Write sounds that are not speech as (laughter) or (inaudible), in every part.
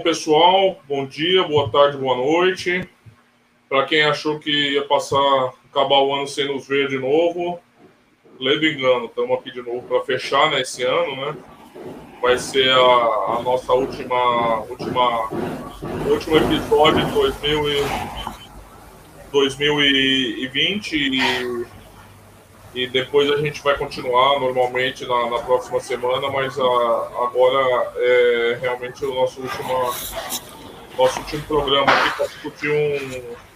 Bom, pessoal, bom dia, boa tarde, boa noite. Para quem achou que ia passar, acabar o ano sem nos ver de novo, ledo engano, estamos aqui de novo para fechar né, esse ano, né? Vai ser a, a nossa última, última, último episódio de 2000 e, 2020 e, e depois a gente vai continuar normalmente na, na próxima semana, mas a, agora é realmente o nosso último, nosso último programa aqui para discutir um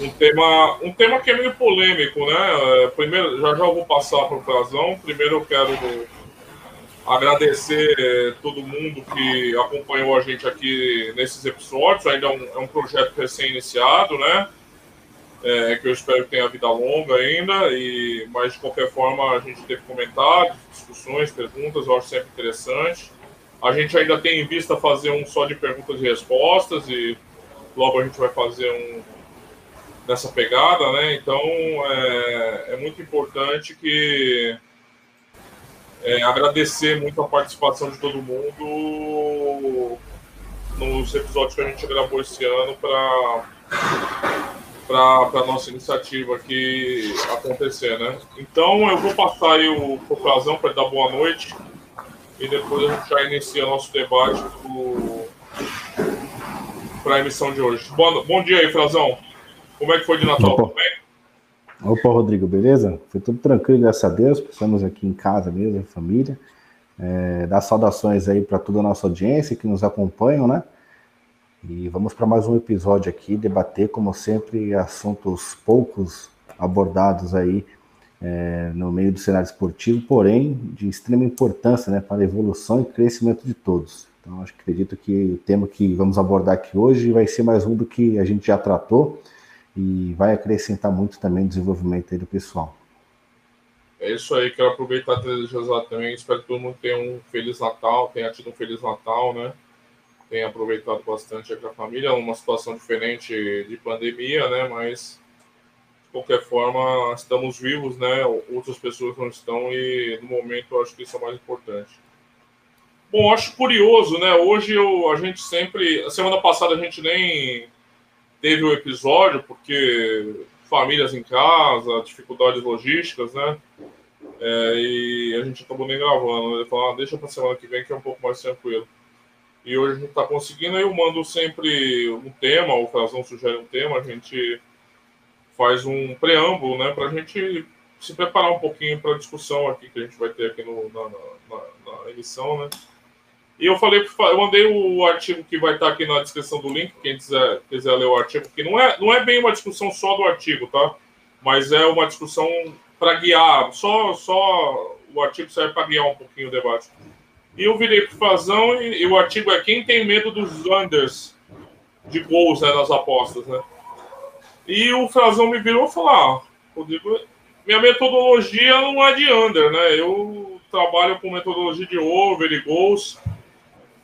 um tema, um tema que é meio polêmico, né? É, primeiro, já já eu vou passar para o Frazão. Primeiro eu quero agradecer é, todo mundo que acompanhou a gente aqui nesses episódios. Ainda é um, é um projeto recém-iniciado, né? É, que eu espero que tenha vida longa ainda. E, mas de qualquer forma a gente teve comentários, discussões, perguntas, eu acho sempre interessante. A gente ainda tem em vista fazer um só de perguntas e respostas e logo a gente vai fazer um, nessa pegada, né? Então é, é muito importante que é, agradecer muito a participação de todo mundo nos episódios que a gente gravou esse ano para para a nossa iniciativa aqui acontecer, né? Então eu vou passar aí o, o Frazão para dar boa noite e depois a gente já inicia nosso debate para a emissão de hoje. Bom, bom dia aí, Frazão. Como é que foi de Natal? Opa. Opa, Rodrigo, beleza? Foi tudo tranquilo, graças a Deus. Estamos aqui em casa mesmo, em família. É, dar saudações aí para toda a nossa audiência que nos acompanham, né? E vamos para mais um episódio aqui, debater, como sempre, assuntos poucos abordados aí é, no meio do cenário esportivo, porém de extrema importância né, para a evolução e crescimento de todos. Então, acho que acredito que o tema que vamos abordar aqui hoje vai ser mais um do que a gente já tratou e vai acrescentar muito também o desenvolvimento do pessoal. É isso aí, quero aproveitar e desejar também. Espero que todo mundo tenha um Feliz Natal, tenha tido um Feliz Natal, né? Tenha aproveitado bastante aqui a família, uma situação diferente de pandemia, né? Mas, de qualquer forma, estamos vivos, né? Outras pessoas não estão e, no momento, eu acho que isso é mais importante. Bom, acho curioso, né? Hoje eu, a gente sempre. A semana passada a gente nem teve o um episódio, porque famílias em casa, dificuldades logísticas, né? É, e a gente acabou nem gravando. Né? Ele falou, ah, deixa para semana que vem que é um pouco mais tranquilo. E hoje gente está conseguindo, eu mando sempre um tema, o Frazão sugere um tema, a gente faz um preâmbulo, né, para a gente se preparar um pouquinho para a discussão aqui que a gente vai ter aqui no, na, na, na emissão, né? E eu falei, eu mandei o artigo que vai estar aqui na descrição do link, quem quiser, quiser ler o artigo, que não é, não é bem uma discussão só do artigo, tá? Mas é uma discussão para guiar, só, só o artigo serve para guiar um pouquinho o debate. E eu virei para o Frazão e, e, o artigo é Quem tem medo dos unders de gols né, nas apostas, né? E o Frazão me virou e falou: ah, Rodrigo, minha metodologia não é de under, né? Eu trabalho com metodologia de over e gols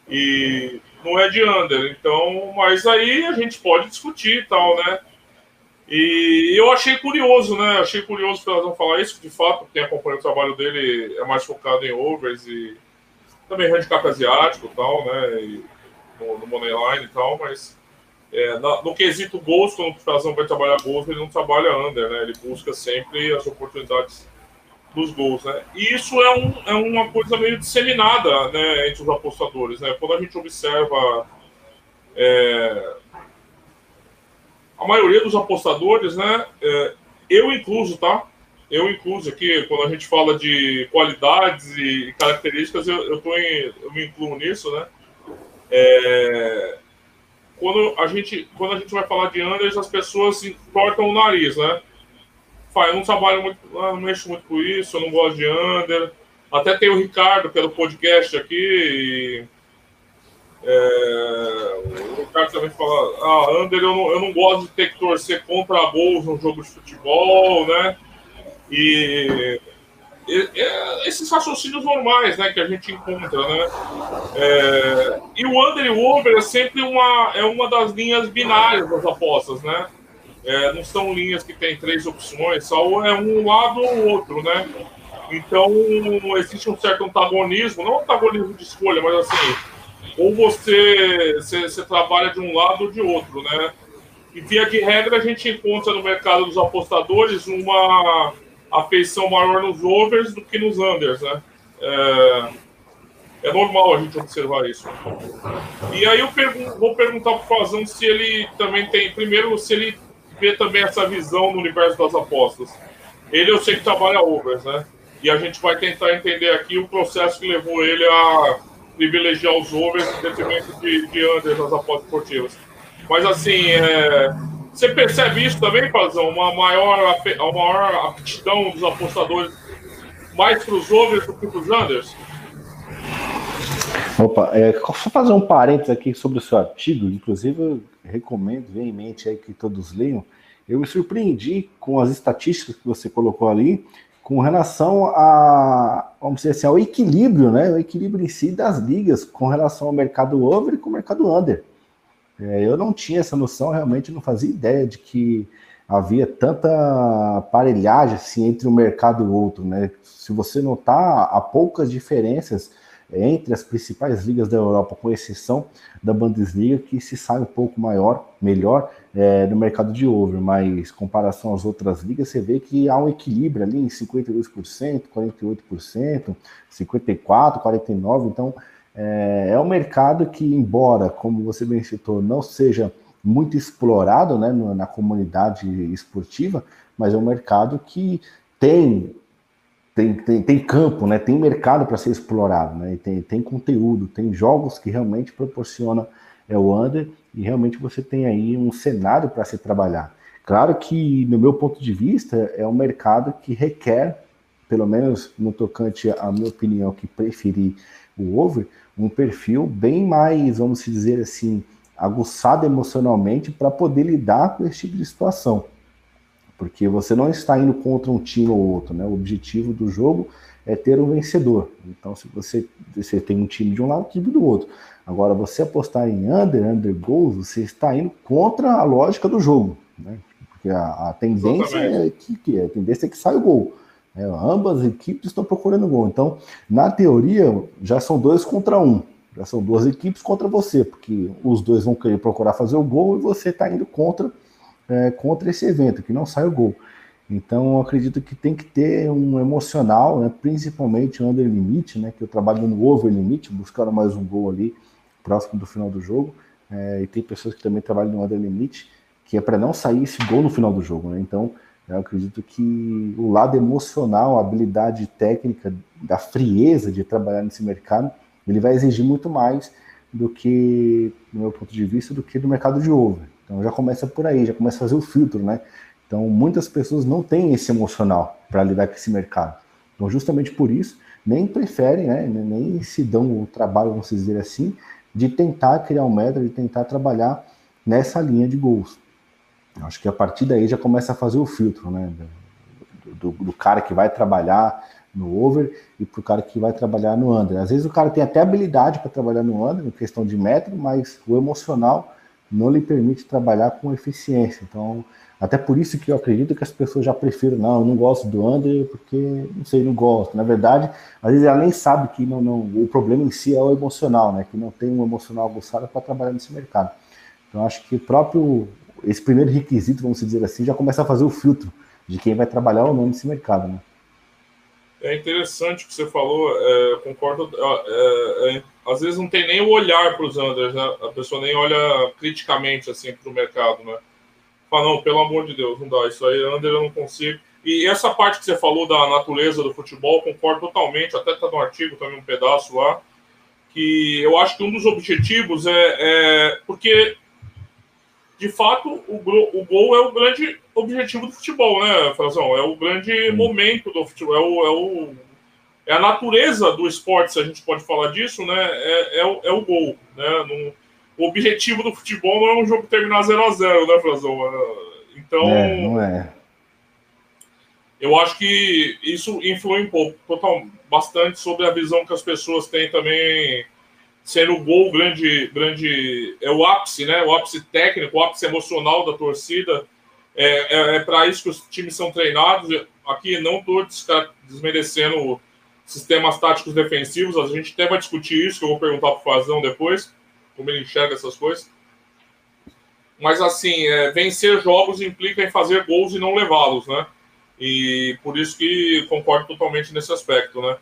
e não é de under. Então, mas aí a gente pode discutir e tal, né? E eu achei curioso, né? Achei curioso para não falar isso, de fato, quem acompanha o trabalho dele é mais focado em overs e também handicap asiático e tal, né? E no, no Moneyline e tal, mas é, na, no quesito gols, quando o Frazão vai trabalhar gols, ele não trabalha under, né? Ele busca sempre as oportunidades dos gols, né? E isso é, um, é uma coisa meio disseminada, né, entre os apostadores, né? Quando a gente observa é, a maioria dos apostadores, né, é, eu incluso, tá? Eu incluso aqui, quando a gente fala de qualidades e características, eu, eu, tô em, eu me incluo nisso, né? É, quando, a gente, quando a gente vai falar de Anders, as pessoas cortam o nariz, né? eu não trabalho muito, não mexo muito com isso, eu não gosto de under. Até tem o Ricardo pelo podcast aqui. E, é, o Ricardo também fala, ah, under eu não, eu não gosto de ter que torcer contra gols no jogo de futebol, né? E, e, e esses raciocínios normais, né, que a gente encontra, né? É, e o under e o over é sempre uma, é uma das linhas binárias das apostas, né? É, não são linhas que tem três opções, só é um lado ou outro, né? Então, existe um certo antagonismo, não antagonismo de escolha, mas assim, ou você, você, você trabalha de um lado ou de outro, né? E via de regra a gente encontra no mercado dos apostadores uma afeição maior nos overs do que nos unders, né? É, é normal a gente observar isso. E aí eu pergun vou perguntar para o Fazão se ele também tem, primeiro, se ele vê também essa visão no universo das apostas. Ele eu sei que trabalha overs, né? E a gente vai tentar entender aqui o processo que levou ele a privilegiar os overs em detrimento de, de unders nas apostas esportivas. Mas assim, é, você percebe isso também, Fazão? Uma maior, uma maior aptidão dos apostadores mais para os overs do que para os unders? Opa, é, só fazer um parênteses aqui sobre o seu artigo, inclusive eu recomendo veemente aí que todos leiam. Eu me surpreendi com as estatísticas que você colocou ali com relação a, vamos dizer assim, ao equilíbrio, né? O equilíbrio em si das ligas com relação ao mercado over e com o mercado under. É, eu não tinha essa noção, realmente não fazia ideia de que havia tanta aparelhagem assim, entre um mercado e o outro. Né? Se você notar, há poucas diferenças entre as principais ligas da Europa, com exceção da Bundesliga, que se sai um pouco maior, melhor é, no mercado de over, mas comparação às outras ligas, você vê que há um equilíbrio ali em 52%, 48%, 54%, 49%, então é, é um mercado que, embora, como você bem citou, não seja muito explorado né, na comunidade esportiva, mas é um mercado que tem tem, tem, tem campo, né, tem mercado para ser explorado, né, tem, tem conteúdo, tem jogos que realmente proporcionam é, o under e realmente você tem aí um cenário para se trabalhar. Claro que, no meu ponto de vista, é um mercado que requer, pelo menos no tocante à minha opinião, que preferi o over, um perfil bem mais, vamos dizer assim, aguçado emocionalmente para poder lidar com esse tipo de situação. Porque você não está indo contra um time ou outro, né? O objetivo do jogo é ter um vencedor. Então, se você, você tem um time de um lado, um time do outro. Agora, você apostar em under, under goals, você está indo contra a lógica do jogo, né? Porque a, a tendência é que, que, a tendência é que saia o gol. É, ambas as equipes estão procurando gol. Então, na teoria, já são dois contra um. Já são duas equipes contra você, porque os dois vão querer procurar fazer o gol e você está indo contra, é, contra esse evento, que não sai o gol. Então, acredito que tem que ter um emocional, né, principalmente under limite, né, que eu trabalho no over limite, buscando mais um gol ali próximo do final do jogo. É, e tem pessoas que também trabalham no under limite, que é para não sair esse gol no final do jogo. Né? Então, eu acredito que o lado emocional, a habilidade técnica, da frieza de trabalhar nesse mercado, ele vai exigir muito mais do que, do meu ponto de vista, do que do mercado de over. Então já começa por aí, já começa a fazer o filtro, né? Então muitas pessoas não têm esse emocional para lidar com esse mercado. Então justamente por isso, nem preferem, né, nem se dão o trabalho, vamos dizer assim, de tentar criar um método, de tentar trabalhar nessa linha de gols. Acho que a partir daí já começa a fazer o filtro, né? Do, do, do cara que vai trabalhar no over e para o cara que vai trabalhar no under. Às vezes o cara tem até habilidade para trabalhar no under, em questão de método, mas o emocional não lhe permite trabalhar com eficiência. Então, até por isso que eu acredito que as pessoas já prefiram, não, eu não gosto do under porque, não sei, não gosto. Na verdade, às vezes ela nem sabe que não, não, o problema em si é o emocional, né? Que não tem um emocional aguçado para trabalhar nesse mercado. Então, acho que o próprio esse primeiro requisito, vamos dizer assim, já começa a fazer o filtro de quem vai trabalhar ou não nesse mercado, né? É interessante o que você falou, é, concordo. É, é, às vezes não tem nem o olhar para os Anders, né? a pessoa nem olha criticamente assim para o mercado, né? Fala, não, pelo amor de Deus, não dá, isso aí, Under, eu não consigo. E essa parte que você falou da natureza do futebol, concordo totalmente, até está no artigo também um pedaço lá, que eu acho que um dos objetivos é, é porque de fato, o, o gol é o grande objetivo do futebol, né, Frazão? É o grande momento do futebol, é, o, é, o, é, a natureza do esporte, se a gente pode falar disso, né? É, é, o, é o gol, né? o objetivo do futebol não é um jogo terminar 0 a 0 né, Frazão? É, então, é, não é. Eu acho que isso influi um pouco, total, bastante sobre a visão que as pessoas têm também sendo o gol grande, grande é o ápice, né? O ápice técnico, o ápice emocional da torcida. É, é, é para isso que os times são treinados. Aqui não estou desmerecendo sistemas táticos defensivos. A gente até vai discutir isso, que eu vou perguntar para o Fazão depois, como ele enxerga essas coisas. Mas, assim, é, vencer jogos implica em fazer gols e não levá-los, né? E por isso que concordo totalmente nesse aspecto, né?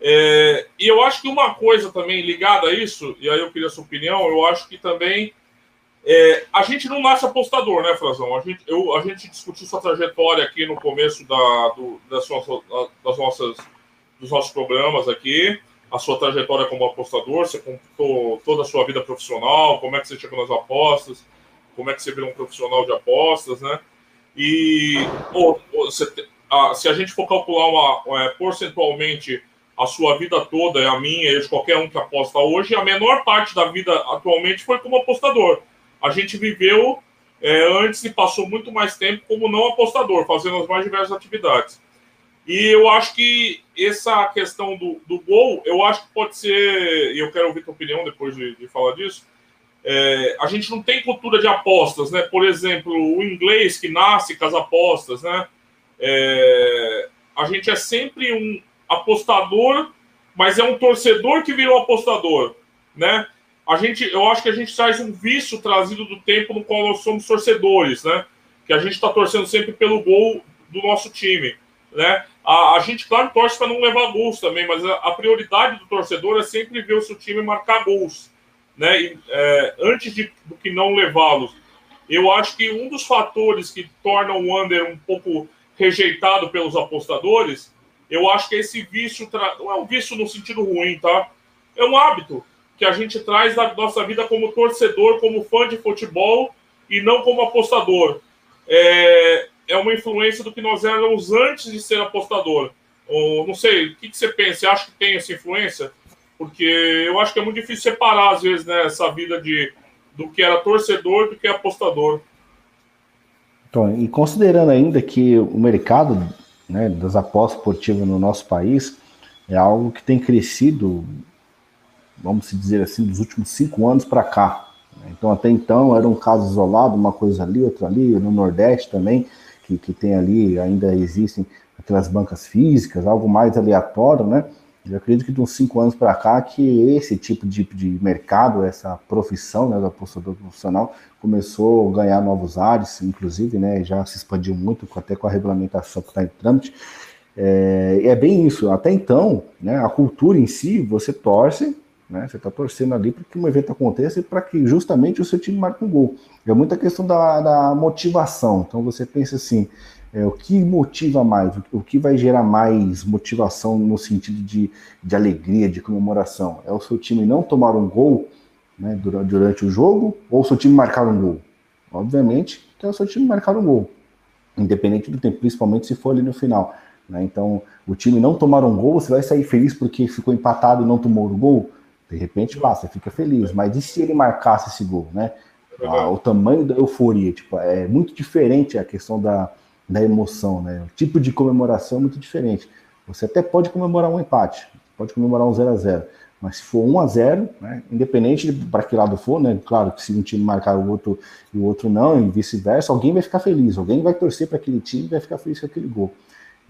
É, e eu acho que uma coisa também ligada a isso, e aí eu queria a sua opinião, eu acho que também é, a gente não nasce apostador, né, Frazão? A gente, eu, a gente discutiu sua trajetória aqui no começo da, do, das, suas, das nossas, dos nossos programas aqui, a sua trajetória como apostador, você contou toda a sua vida profissional, como é que você chegou nas apostas, como é que você virou um profissional de apostas, né? E você, a, se a gente for calcular uma, é, porcentualmente a sua vida toda, a minha e de qualquer um que aposta hoje, a menor parte da vida atualmente foi como apostador. A gente viveu é, antes e passou muito mais tempo como não apostador, fazendo as mais diversas atividades. E eu acho que essa questão do, do gol, eu acho que pode ser, e eu quero ouvir tua opinião depois de, de falar disso, é, a gente não tem cultura de apostas, né? Por exemplo, o inglês que nasce com as apostas, né? É, a gente é sempre um apostador, mas é um torcedor que virou apostador, né? A gente, eu acho que a gente traz um vício trazido do tempo no qual nós somos torcedores, né? Que a gente está torcendo sempre pelo gol do nosso time, né? A, a gente, claro, torce para não levar gols também, mas a, a, prioridade do torcedor é sempre ver o seu time marcar gols né, e, é, antes de, do que não levá-los. Eu acho que um dos fatores que torna o under um pouco rejeitado pelos apostadores, eu acho que esse vício, não é um vício no sentido ruim, tá? É um hábito que a gente traz da nossa vida como torcedor, como fã de futebol e não como apostador. É, é uma influência do que nós éramos antes de ser apostador. Ou, não sei, o que, que você pensa? Você acha que tem essa influência? porque eu acho que é muito difícil separar, às vezes, né, essa vida de, do que era torcedor do que é apostador. Então, e considerando ainda que o mercado né, das apostas esportivas no nosso país é algo que tem crescido, vamos dizer assim, dos últimos cinco anos para cá. Então, até então, era um caso isolado, uma coisa ali, outra ali, no Nordeste também, que, que tem ali, ainda existem aquelas bancas físicas, algo mais aleatório, né? Eu acredito que de uns cinco anos para cá que esse tipo de, de mercado, essa profissão né, do apostador profissional começou a ganhar novos ares, inclusive, né, já se expandiu muito até com a regulamentação que está em trâmite. É, é bem isso. Até então, né, a cultura em si, você torce, né, você está torcendo ali para que um evento aconteça e para que justamente o seu time marque um gol. É muita questão da, da motivação. Então você pensa assim, é, o que motiva mais, o, que vai gerar mais motivação no sentido de, de alegria, de comemoração? É o seu time não tomar um gol né, durante, durante o jogo ou o seu time marcar um gol? Obviamente que é o seu time marcar um gol, independente do tempo, principalmente se for ali no final. Né? Então, o time não tomar um gol, você vai sair feliz porque ficou empatado e não tomou o gol? De repente, passa, fica feliz. Mas e se ele marcasse esse gol, né? Ah, o tamanho da euforia, tipo, é muito diferente a questão da, da emoção, né? O tipo de comemoração é muito diferente. Você até pode comemorar um empate, pode comemorar um 0 a 0 mas se for 1 a 0 né, independente de para que lado for, né, claro que se um time marcar o outro e o outro não, e vice-versa, alguém vai ficar feliz, alguém vai torcer para aquele time e vai ficar feliz com aquele gol.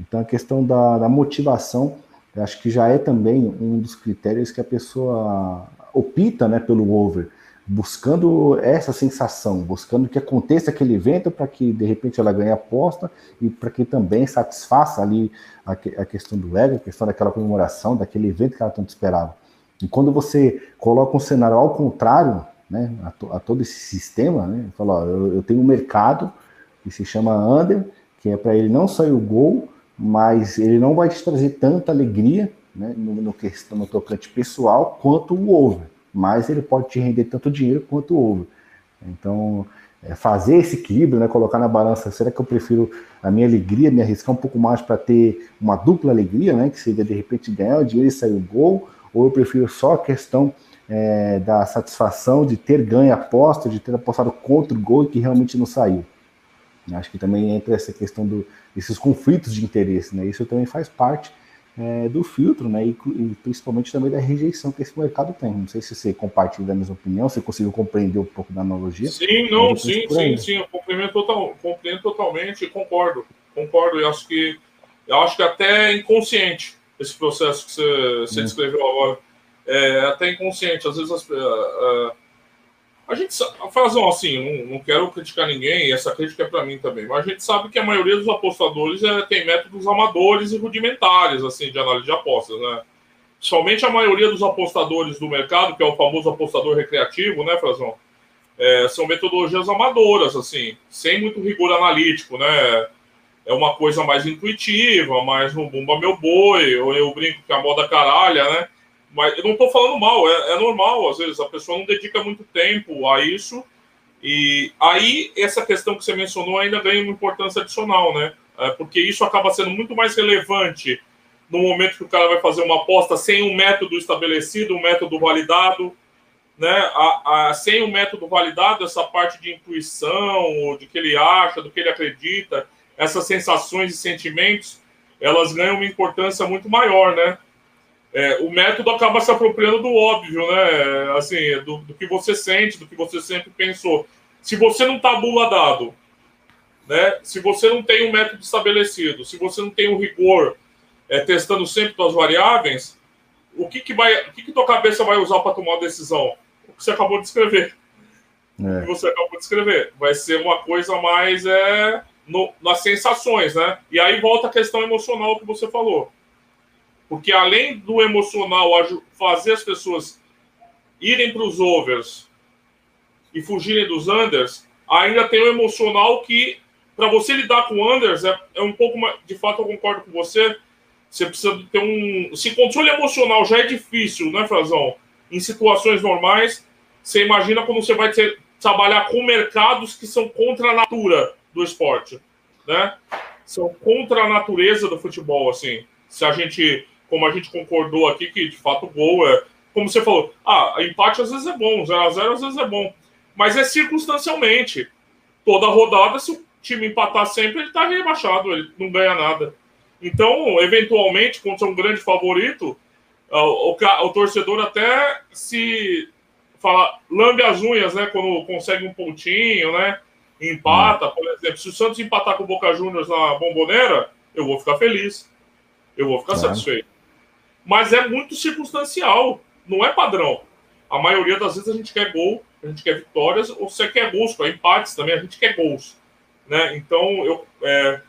Então a questão da, da motivação, acho que já é também um dos critérios que a pessoa opta né, pelo over buscando essa sensação, buscando que aconteça aquele evento para que de repente ela ganhe aposta e para que também satisfaça ali a, a, questão do ego, a questão daquela comemoração, daquele evento que ela tanto esperava. E quando você coloca um cenário ao contrário, né, a, to, a todo esse sistema, né, fala, ó, eu, eu, tenho um mercado que se chama under, que é para ele não sair o gol, mas ele não vai te trazer tanta alegria né, no, no, no tocante pessoal quanto o over mas ele pode te render tanto dinheiro quanto ouro. Então, é fazer esse equilíbrio, né, colocar na balança, será que eu prefiro a minha alegria, me arriscar um pouco mais para ter uma dupla alegria, né, que seria de repente ganhar o dinheiro e sair o gol, ou eu prefiro só a questão é, da satisfação de ter ganho a aposta, de ter apostado contra o gol e que realmente não saiu. Acho que também entra essa questão do, desses conflitos de interesse, né? Isso também faz parte é, do filtro, né? E, e, principalmente também da rejeição que esse mercado tem. Não sei se você compartilha da mesma opinião, se conseguiu compreender um pouco da analogia. Sim, não, sim, sim, sim, eu compreendo, total, compreendo totalmente, concordo, concordo. Eu acho que eu acho que até inconsciente, esse processo que você, você descreveu agora. É até inconsciente. Às vezes as, a, a gente Frazão, assim, não, não quero criticar ninguém, essa crítica é para mim também, mas a gente sabe que a maioria dos apostadores é, tem métodos amadores e rudimentares, assim, de análise de apostas, né? Somente a maioria dos apostadores do mercado, que é o famoso apostador recreativo, né, Frazão? É, são metodologias amadoras, assim, sem muito rigor analítico, né? É uma coisa mais intuitiva, mais no bumba meu boi, ou eu brinco que a moda caralha, né? Mas eu não estou falando mal, é, é, normal, às vezes a pessoa não dedica muito tempo a isso. E aí, essa questão que você mencionou ainda ganha uma importância adicional, né? É, porque isso acaba sendo muito mais relevante no momento que o cara vai fazer uma aposta sem um método estabelecido, um método validado, né? A, a, sem o um método validado, essa parte de intuição, de que ele acha, do que ele acredita, essas sensações e sentimentos, elas ganham uma importância muito maior, né? É, o método acaba se apropriando do óbvio, né? Assim, do, do, que você sente, do que você sempre pensou. Se você não está dado, né? Se você não tem um método estabelecido, se você não tem um rigor é, testando sempre suas variáveis, o que que vai, o que que tua cabeça vai usar para tomar uma decisão? O que você acabou de escrever. É. O que você acabou de escrever. Vai ser uma coisa mais é, no, nas sensações, né? E aí volta a questão emocional que você falou porque além do emocional fazer as pessoas irem para os overs e fugirem dos unders, ainda tem o emocional que, para você lidar com unders, é, é um pouco mais. De fato, eu concordo com você. Você precisa ter um. Se controle emocional já é difícil, né, Frazão? Em situações normais, você imagina quando você vai ter, trabalhar com mercados que são contra a natura do esporte, né? São contra a natureza do futebol, assim. Se a gente como a gente concordou aqui, que de fato o gol é. Como você falou, ah, empate às vezes é bom, 0x0 às vezes é bom. Mas é circunstancialmente. Toda rodada, se o time empatar sempre, ele está rebaixado, ele não ganha nada. Então, eventualmente, contra um grande favorito, o, o, o torcedor até se fala, lambe as unhas, né? Quando consegue um pontinho, né? Empata, por exemplo. Se o Santos empatar com o Boca Juniors na bomboneira, eu vou ficar feliz. Eu vou ficar claro. satisfeito mas é muito circunstancial, não é padrão. A maioria das vezes a gente quer gol, a gente quer vitórias, ou você quer gols, para empates também, a gente quer gols. Né? Então, eu, é,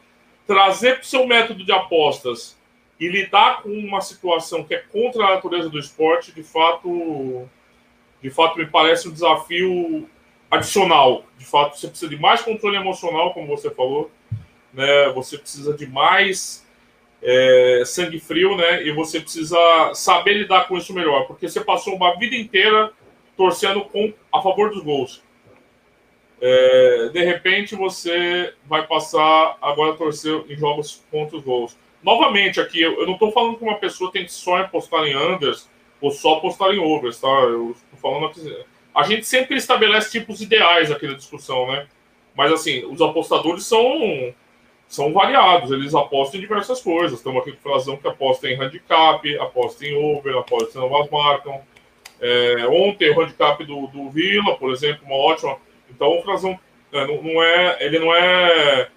trazer para o seu método de apostas e lidar com uma situação que é contra a natureza do esporte, de fato, de fato me parece um desafio adicional. De fato, você precisa de mais controle emocional, como você falou, né? Você precisa de mais é, sangue frio, né? E você precisa saber lidar com isso melhor, porque você passou uma vida inteira torcendo com, a favor dos gols. É, de repente você vai passar agora a torcer em jogos contra os gols. Novamente, aqui, eu, eu não estou falando que uma pessoa tem que só apostar em unders ou só apostar em overs, tá? Eu estou falando aqui. A gente sempre estabelece tipos ideais aqui na discussão, né? Mas assim, os apostadores são são variados, eles apostam em diversas coisas. Estamos aqui com Frazão que aposta em handicap, aposta em over, aposta em novas marcam. É, ontem o handicap do, do Vila, por exemplo, uma ótima. Então o Frazão é, não, não, é, ele não é,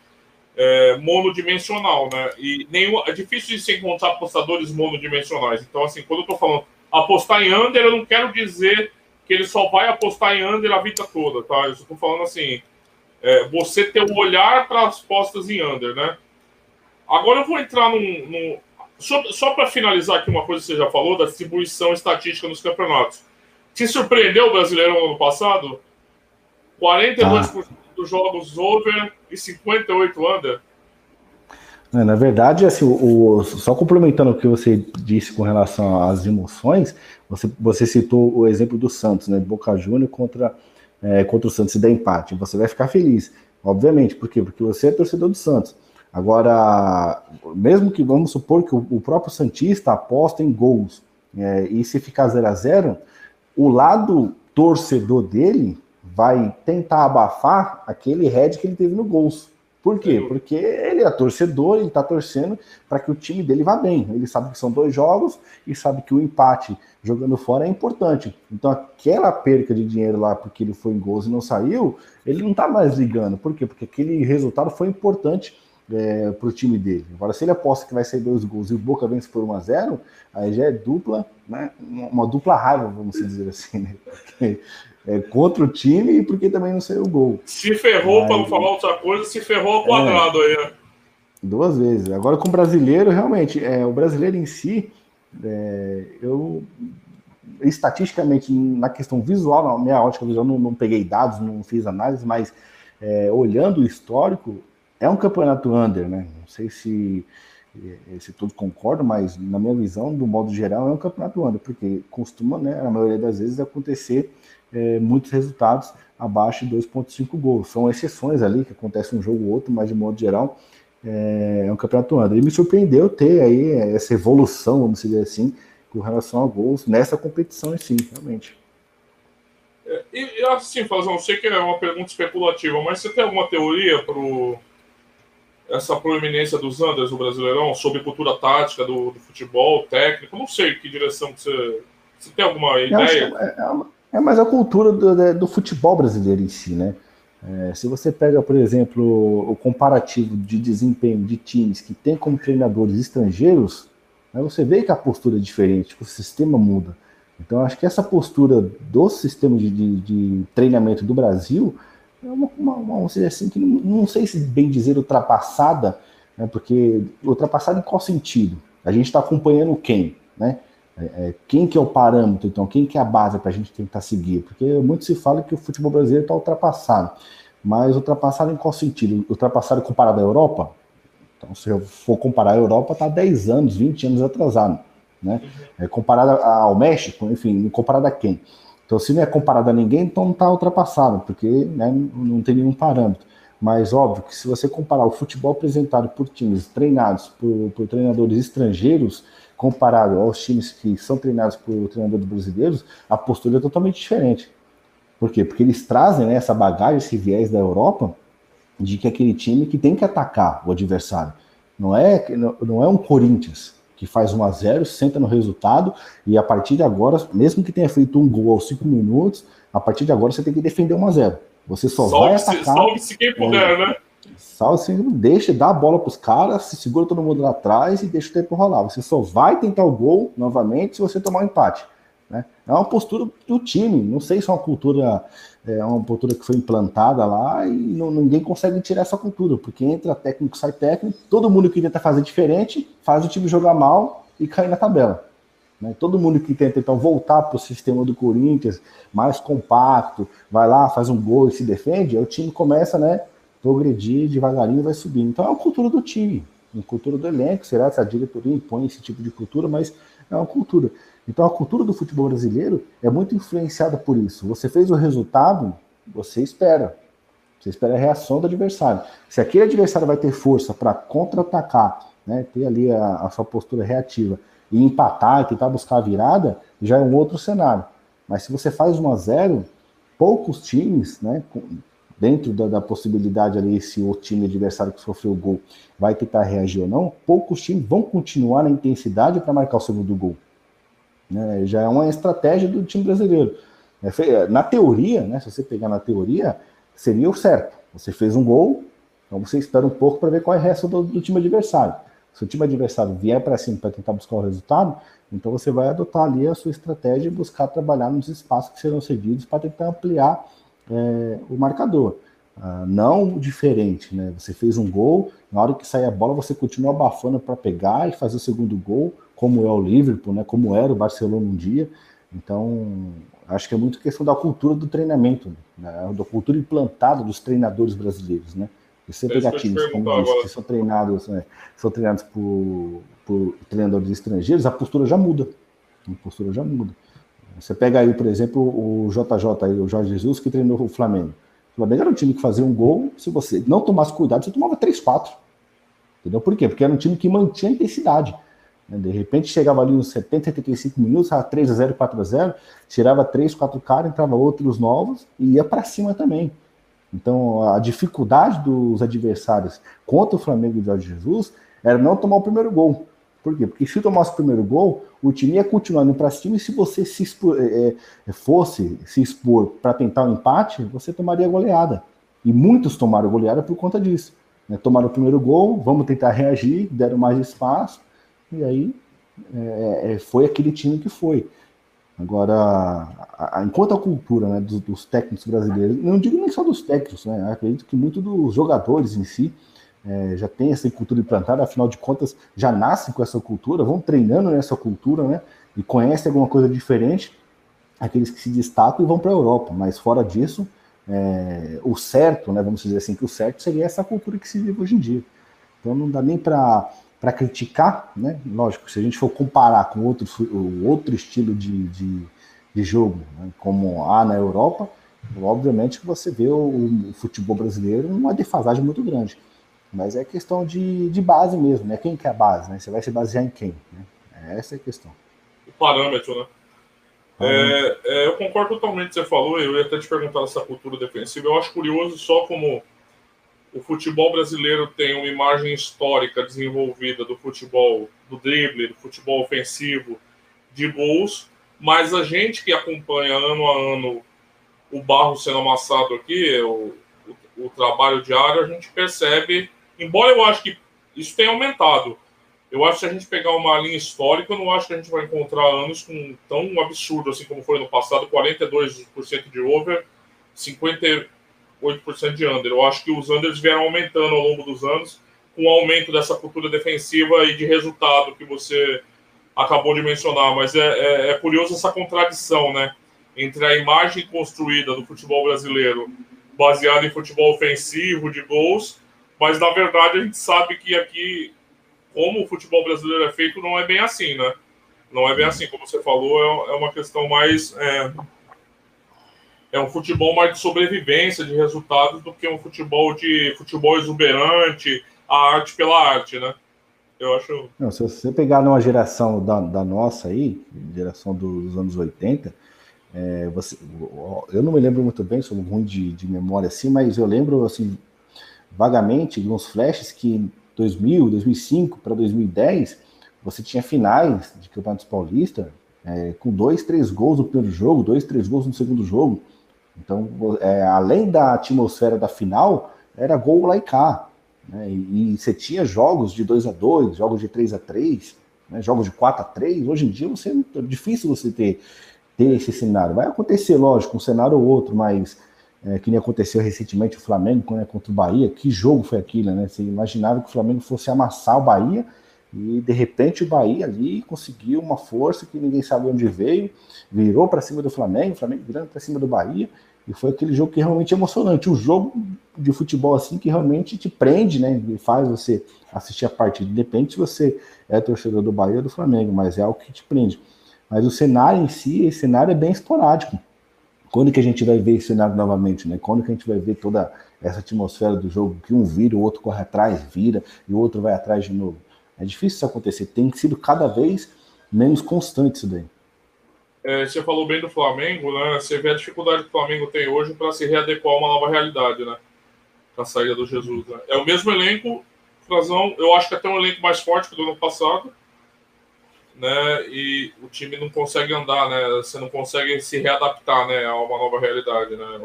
é, monodimensional, né? E nenhum, é difícil de se encontrar apostadores monodimensionais. Então, assim, quando eu estou falando apostar em under, eu não quero dizer que ele só vai apostar em under a vida toda, tá? Eu estou falando assim, é, você ter o um olhar para as postas em under, né? Agora eu vou entrar num. num só, só para finalizar aqui uma coisa que você já falou, da distribuição estatística nos campeonatos. Te surpreendeu o Brasileirão no ano passado? 42% ah. dos jogos over e 58 under? É, na verdade, assim, o, o, só complementando o que você disse com relação às emoções, você, você citou o exemplo do Santos, né? Boca Júnior contra é, contra o Santos e der empate, você vai ficar feliz, obviamente. Por quê? Porque você é torcedor do Santos. Agora, mesmo que vamos supor que o, o próprio Santista aposta em gols é, e se ficar 0 a 0 o lado torcedor dele vai tentar abafar aquele head que ele teve no gols. Por quê? Porque ele é torcedor, ele está torcendo para que o time dele vá bem. Ele sabe que são dois jogos e sabe que o empate jogando fora é importante. Então, aquela perca de dinheiro lá, porque ele foi em gols e não saiu, ele não está mais ligando. Por quê? Porque aquele resultado foi importante é, para o time dele. Agora, se ele aposta que vai sair dois gols e o Boca vence por 1 a 0 aí já é dupla, né? Uma dupla raiva, vamos dizer assim, né? Porque é contra o time e porque também não saiu o gol. Se ferrou, para não falar outra coisa, se ferrou ao quadrado é, aí, né? Duas vezes. Agora com o brasileiro, realmente, é, o brasileiro em si, é, eu estatisticamente, na questão visual, na minha ótica visual, não, não peguei dados, não fiz análise, mas é, olhando o histórico, é um campeonato under, né? Não sei se, é, se todos concordam, mas na minha visão, do modo geral, é um campeonato under, porque costuma, né, na maioria das vezes, acontecer é, muitos resultados abaixo de 2,5 gols. São exceções ali, que acontece um jogo ou outro, mas de modo geral, é, é um campeonato under. E me surpreendeu ter aí essa evolução, vamos dizer assim, com relação a gols nessa competição em si, realmente. É, e, e assim, Fazão, sei que é uma pergunta especulativa, mas você tem alguma teoria para essa proeminência dos Anders no Brasileirão sobre cultura tática do, do, futebol, técnico? Não sei que direção que você. Você tem alguma ideia? É, é, é, mais a cultura do, do, futebol brasileiro em si, né? É, se você pega, por exemplo, o comparativo de desempenho de times que tem como treinadores estrangeiros, né, você vê que a postura é diferente, que o sistema muda. Então, acho que essa postura do sistema de, de, de treinamento do Brasil é uma, uma, uma assim, que não, não, sei se bem dizer ultrapassada, né, porque ultrapassada em qual sentido? A gente está acompanhando quem, né? É, é, quem que é o parâmetro, então, quem que é a base para a gente tentar seguir? Porque muito se fala que o futebol brasileiro está ultrapassado, mas ultrapassado em qual sentido? Ultrapassado comparado à Europa? Então, se eu for comparar a Europa, está 10 anos, 20 anos atrasado. Né? É, comparado ao México, enfim, comparado a quem? Então, se não é comparado a ninguém, então não está ultrapassado, porque né, não tem nenhum parâmetro. Mas óbvio que se você comparar o futebol apresentado por times treinados por, por treinadores estrangeiros, comparado aos times que são treinados por treinadores brasileiros, a postura é totalmente diferente. Por quê? Porque eles trazem né, essa bagagem, esse viés da Europa, de que aquele time que tem que atacar o adversário. Não é, não é um Corinthians que faz 1 a 0 senta no resultado e a partir de agora, mesmo que tenha feito um gol aos 5 minutos, a partir de agora você tem que defender 1 a 0 Você só vai atacar. Salve-se quem puder, é, né? Salve-se, deixa, dá a bola para os caras, se segura todo mundo lá atrás e deixa o tempo rolar. Você só vai tentar o gol novamente se você tomar um empate. Né? É uma postura do time, não sei se é uma cultura, é uma cultura que foi implantada lá e não, ninguém consegue tirar essa cultura, porque entra técnico, sai técnico, todo mundo que tenta fazer diferente faz o time jogar mal e cair na tabela. Né? Todo mundo que tenta então voltar para o sistema do Corinthians, mais compacto, vai lá, faz um gol e se defende, aí o time começa né, progredir devagarinho e vai subindo. Então é uma cultura do time, uma cultura do elenco, será que a diretoria impõe esse tipo de cultura, mas é uma cultura. Então a cultura do futebol brasileiro é muito influenciada por isso. Você fez o resultado, você espera. Você espera a reação do adversário. Se aquele adversário vai ter força para contra-atacar, né, ter ali a, a, sua postura reativa e empatar, tentar buscar a virada, já é um outro cenário. Mas se você faz 1 a 0 poucos times, né, dentro da, da, possibilidade ali, se o time adversário que sofreu o gol vai tentar reagir ou não, poucos times vão continuar na intensidade para marcar o segundo gol. Né? Já é uma estratégia do time brasileiro. É, na teoria, né, se você pegar na teoria, seria o certo. Você fez um gol, então você espera um pouco para ver qual é a reação do, do time adversário. Se o time adversário vier para cima para tentar buscar o resultado, então você vai adotar ali a sua estratégia e buscar trabalhar nos espaços que serão cedidos para tentar ampliar é, o marcador. Ah, não diferente, né? Você fez um gol, na hora que sair a bola, você continua abafando para pegar e fazer o segundo gol, como é o Liverpool, né? Como era o Barcelona um dia. Então, acho que é muito questão da cultura do treinamento, né? da cultura implantada dos treinadores brasileiros, né? Você pegar times como disse, que são treinados, né? são treinados por, por treinadores estrangeiros, a postura já muda. A postura já muda. Você pega aí, por exemplo, o JJ, aí, o Jorge Jesus, que treinou o Flamengo. O Flamengo era um time que fazia um gol, se você não tomasse cuidado, você tomava 3, 4. Entendeu? Por quê? Porque era um time que mantinha a intensidade. De repente chegava ali uns 70, 75 minutos, 3 a 0 4 a 0 tirava 3, 4 caras, entrava outros novos e ia para cima também. Então a dificuldade dos adversários contra o Flamengo e Jorge Jesus era não tomar o primeiro gol. Por quê? Porque se tomasse o primeiro gol, o time ia continuar indo para cima e se você se expor, é, é, fosse se expor para tentar o um empate, você tomaria goleada. E muitos tomaram goleada por conta disso. né, tomaram o primeiro gol, vamos tentar reagir, deram mais espaço, e aí é, é foi aquele time que foi. Agora, a, a, enquanto a cultura né, dos, dos, técnicos brasileiros, não digo nem só dos técnicos, né, acredito que muito dos jogadores em si é, já tem essa cultura implantada, afinal de contas, já nascem com essa cultura, vão treinando nessa cultura, né, e conhecem alguma coisa diferente, aqueles que se destacam e vão para a Europa, mas fora disso, é, o certo, né, vamos dizer assim, que o certo seria essa cultura que se vive hoje em dia. Então não dá nem para para criticar, né? Lógico, se a gente for comparar com outro, outro estilo de, de, de jogo, né? como há na Europa, obviamente que você vê o, o, futebol brasileiro uma defasagem muito grande. Mas é questão de, de base mesmo, né? Quem que é a base, né? Você vai se basear em quem? Né? Essa é a questão. O parâmetro, né? É, é, eu concordo totalmente com o que você falou, eu ia até te perguntar essa cultura defensiva. Eu acho curioso só como o futebol brasileiro tem uma imagem histórica desenvolvida do futebol do drible, do futebol ofensivo, de gols, mas a gente que acompanha ano a ano o barro sendo amassado aqui, o, o, o trabalho diário, a gente percebe, embora eu acho que isso tenha aumentado, eu acho que se a gente pegar uma linha histórica, eu não acho que a gente vai encontrar anos com tão absurdo assim como foi no passado, 42% de over, 50 8% de under. Eu acho que os unders vieram aumentando ao longo dos anos, com o aumento dessa cultura defensiva e de resultado que você acabou de mencionar. Mas é, é, é curioso essa contradição, né? Entre a imagem construída do futebol brasileiro, baseada em futebol ofensivo, de gols, mas na verdade a gente sabe que aqui, como o futebol brasileiro é feito, não é bem assim, né? Não é bem assim, como você falou, é, é uma questão mais. É, é um futebol mais de sobrevivência, de resultados, do que um futebol de futebol exuberante, a arte pela arte, né? Eu acho. Não, se você pegar numa geração da, da nossa aí, geração dos anos 80, é, você, eu não me lembro muito bem, sou ruim de, de memória assim, mas eu lembro assim vagamente uns flashes que 2000, 2005 para 2010 você tinha finais de campeonatos paulista é, com dois, três gols no primeiro jogo, dois, três gols no segundo jogo. Então, é, além da atmosfera da final, era gol lá e cá. Né? E, e, você tinha jogos de 2 a 2 jogos de 3 a 3 né? jogos de 4 a 3 Hoje em dia você, é difícil você ter, ter esse cenário. Vai acontecer, lógico, um cenário ou outro, mas é, que nem aconteceu recentemente o Flamengo quando é contra o Bahia. Que jogo foi aquilo, né? Você imaginava que o Flamengo fosse amassar o Bahia e de repente o Bahia ali conseguiu uma força que ninguém sabe onde veio, virou para cima do Flamengo, o Flamengo virando para cima do Bahia, e foi aquele jogo que realmente é emocionante. Um jogo de futebol assim que realmente te prende, né? E faz você assistir a partida. Depende se você é torcedor do Bahia ou do Flamengo, mas é algo que te prende. Mas o cenário em si, esse cenário é bem esporádico. Quando que a gente vai ver esse cenário novamente, né? Quando que a gente vai ver toda essa atmosfera do jogo, que um vira, o outro corre atrás, vira, e o outro vai atrás de novo. É difícil isso acontecer. Tem sido cada vez menos constante isso daí. É, você falou bem do Flamengo, né? Você vê a dificuldade que o Flamengo tem hoje para se readequar a uma nova realidade, né? A saída do Jesus. Né? É o mesmo elenco, Frazão, eu acho que até um elenco mais forte que do ano passado, né? E o time não consegue andar, né? Você não consegue se readaptar, né? A uma nova realidade, né?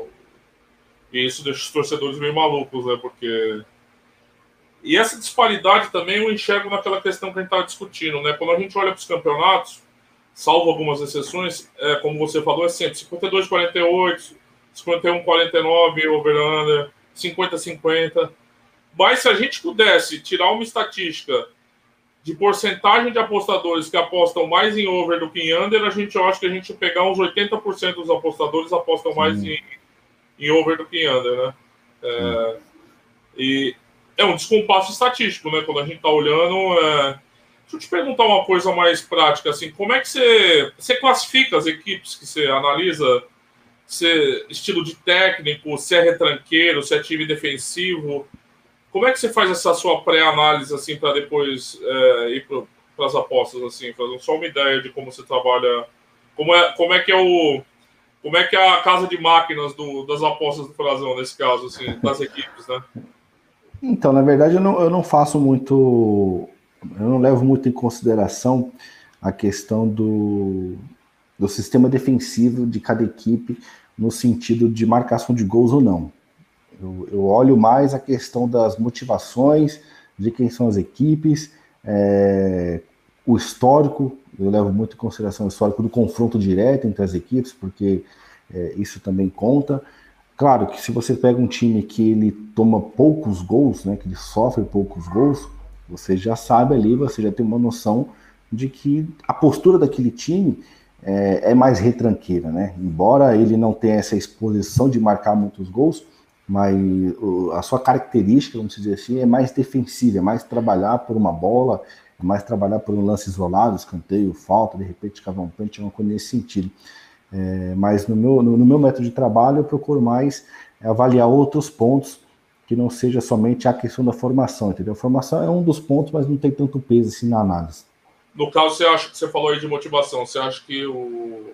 E isso deixa os torcedores meio malucos, né? Porque e essa disparidade também eu enxergo naquela questão que a gente estava discutindo, né? Quando a gente olha para os campeonatos, salvo algumas exceções, é, como você falou, é sempre 52-48, 51-49, over-under, 50-50. Mas se a gente pudesse tirar uma estatística de porcentagem de apostadores que apostam mais em over do que em under, a gente acha que a gente pegar uns 80% dos apostadores apostam mais em, em, over do que em under, né? É, e é um descompasso estatístico, né? Quando a gente está olhando. É... Deixa eu te perguntar uma coisa mais prática, assim, como é que você, você classifica as equipes que você analisa? Se, estilo de técnico, se é retranqueiro, se é time defensivo. Como é que você faz essa sua pré-análise, assim, para depois é, ir para as apostas, assim, fazer só uma ideia de como você trabalha, como é, como é que é o, como é que é a casa de máquinas do, das apostas do Frazão, nesse caso, assim, das equipes, né? Então, na verdade, eu não, eu não faço muito. Eu não levo muito em consideração a questão do, do sistema defensivo de cada equipe no sentido de marcação de gols ou não. Eu, eu olho mais a questão das motivações, de quem são as equipes, é, o histórico, eu levo muito em consideração o histórico do confronto direto entre as equipes, porque é, isso também conta. Claro que se você pega um time que ele toma poucos gols, né, que ele sofre poucos gols, você já sabe ali, você já tem uma noção de que a postura daquele time é, é mais retranqueira, né? Embora ele não tenha essa exposição de marcar muitos gols, mas a sua característica, vamos dizer assim, é mais defensiva, é mais trabalhar por uma bola, é mais trabalhar por um lance isolado, escanteio, falta, de repente cavar um pênalti, uma coisa nesse sentido. É, mas no meu, no, no, meu método de trabalho eu procuro mais avaliar outros pontos que não seja somente a questão da formação, entendeu? A formação é um dos pontos, mas não tem tanto peso assim na análise. No caso, você acha que você falou aí de motivação, você acha que o,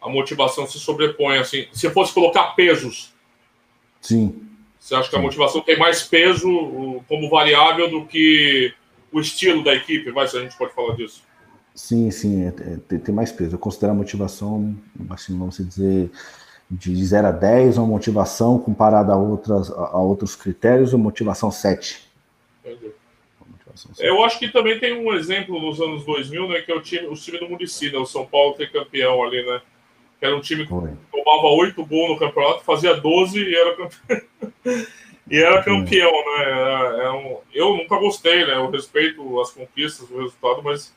a motivação se sobrepõe assim? Se fosse colocar pesos, sim. Você acha que a motivação tem mais peso como variável do que o estilo da equipe? Vai, se a gente pode falar disso. Sim, sim, é, é, tem mais peso. Eu considero a motivação, assim, vamos dizer, de 0 a 10, uma motivação comparada a, outras, a outros critérios, uma motivação 7. Entendi. Eu acho que também tem um exemplo nos anos 2000, né, que é o time, o time do Muricy, né, o São Paulo ter campeão ali, né? Que era um time que tomava 8 gols no campeonato, fazia 12 e era campeão. (laughs) e era campeão, né? Era, era um... eu nunca gostei, né? Eu respeito as conquistas, o resultado, mas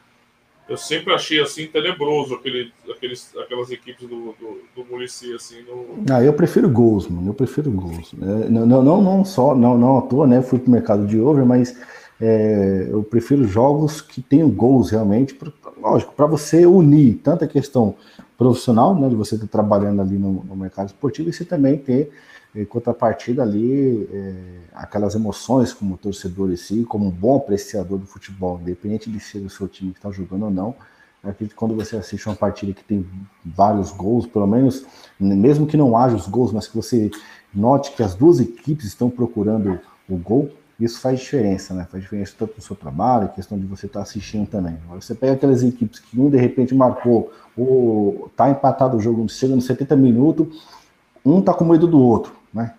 eu sempre achei assim tenebroso aquele, aqueles, aquelas equipes do, do, do Muricy, assim. No... Ah, eu prefiro gols, mano. Eu prefiro gols. É, não, não, não, só, não, não à toa, né? Fui pro mercado de over, mas é, eu prefiro jogos que tenham gols realmente. Pra, lógico, para você unir tanto a questão profissional, né? De você estar trabalhando ali no, no mercado esportivo, e você também ter em contrapartida ali é, aquelas emoções como torcedor em si, como um bom apreciador do futebol, independente de ser o seu time que está jogando ou não. acredito que quando você assiste uma partida que tem vários gols, pelo menos, mesmo que não haja os gols, mas que você note que as duas equipes estão procurando o gol, isso faz diferença, né? Faz diferença tanto no seu trabalho, questão de você estar tá assistindo também. Agora, você pega aquelas equipes que um de repente marcou, ou tá empatado o jogo, chega nos 70 minutos, um tá com medo do outro, né?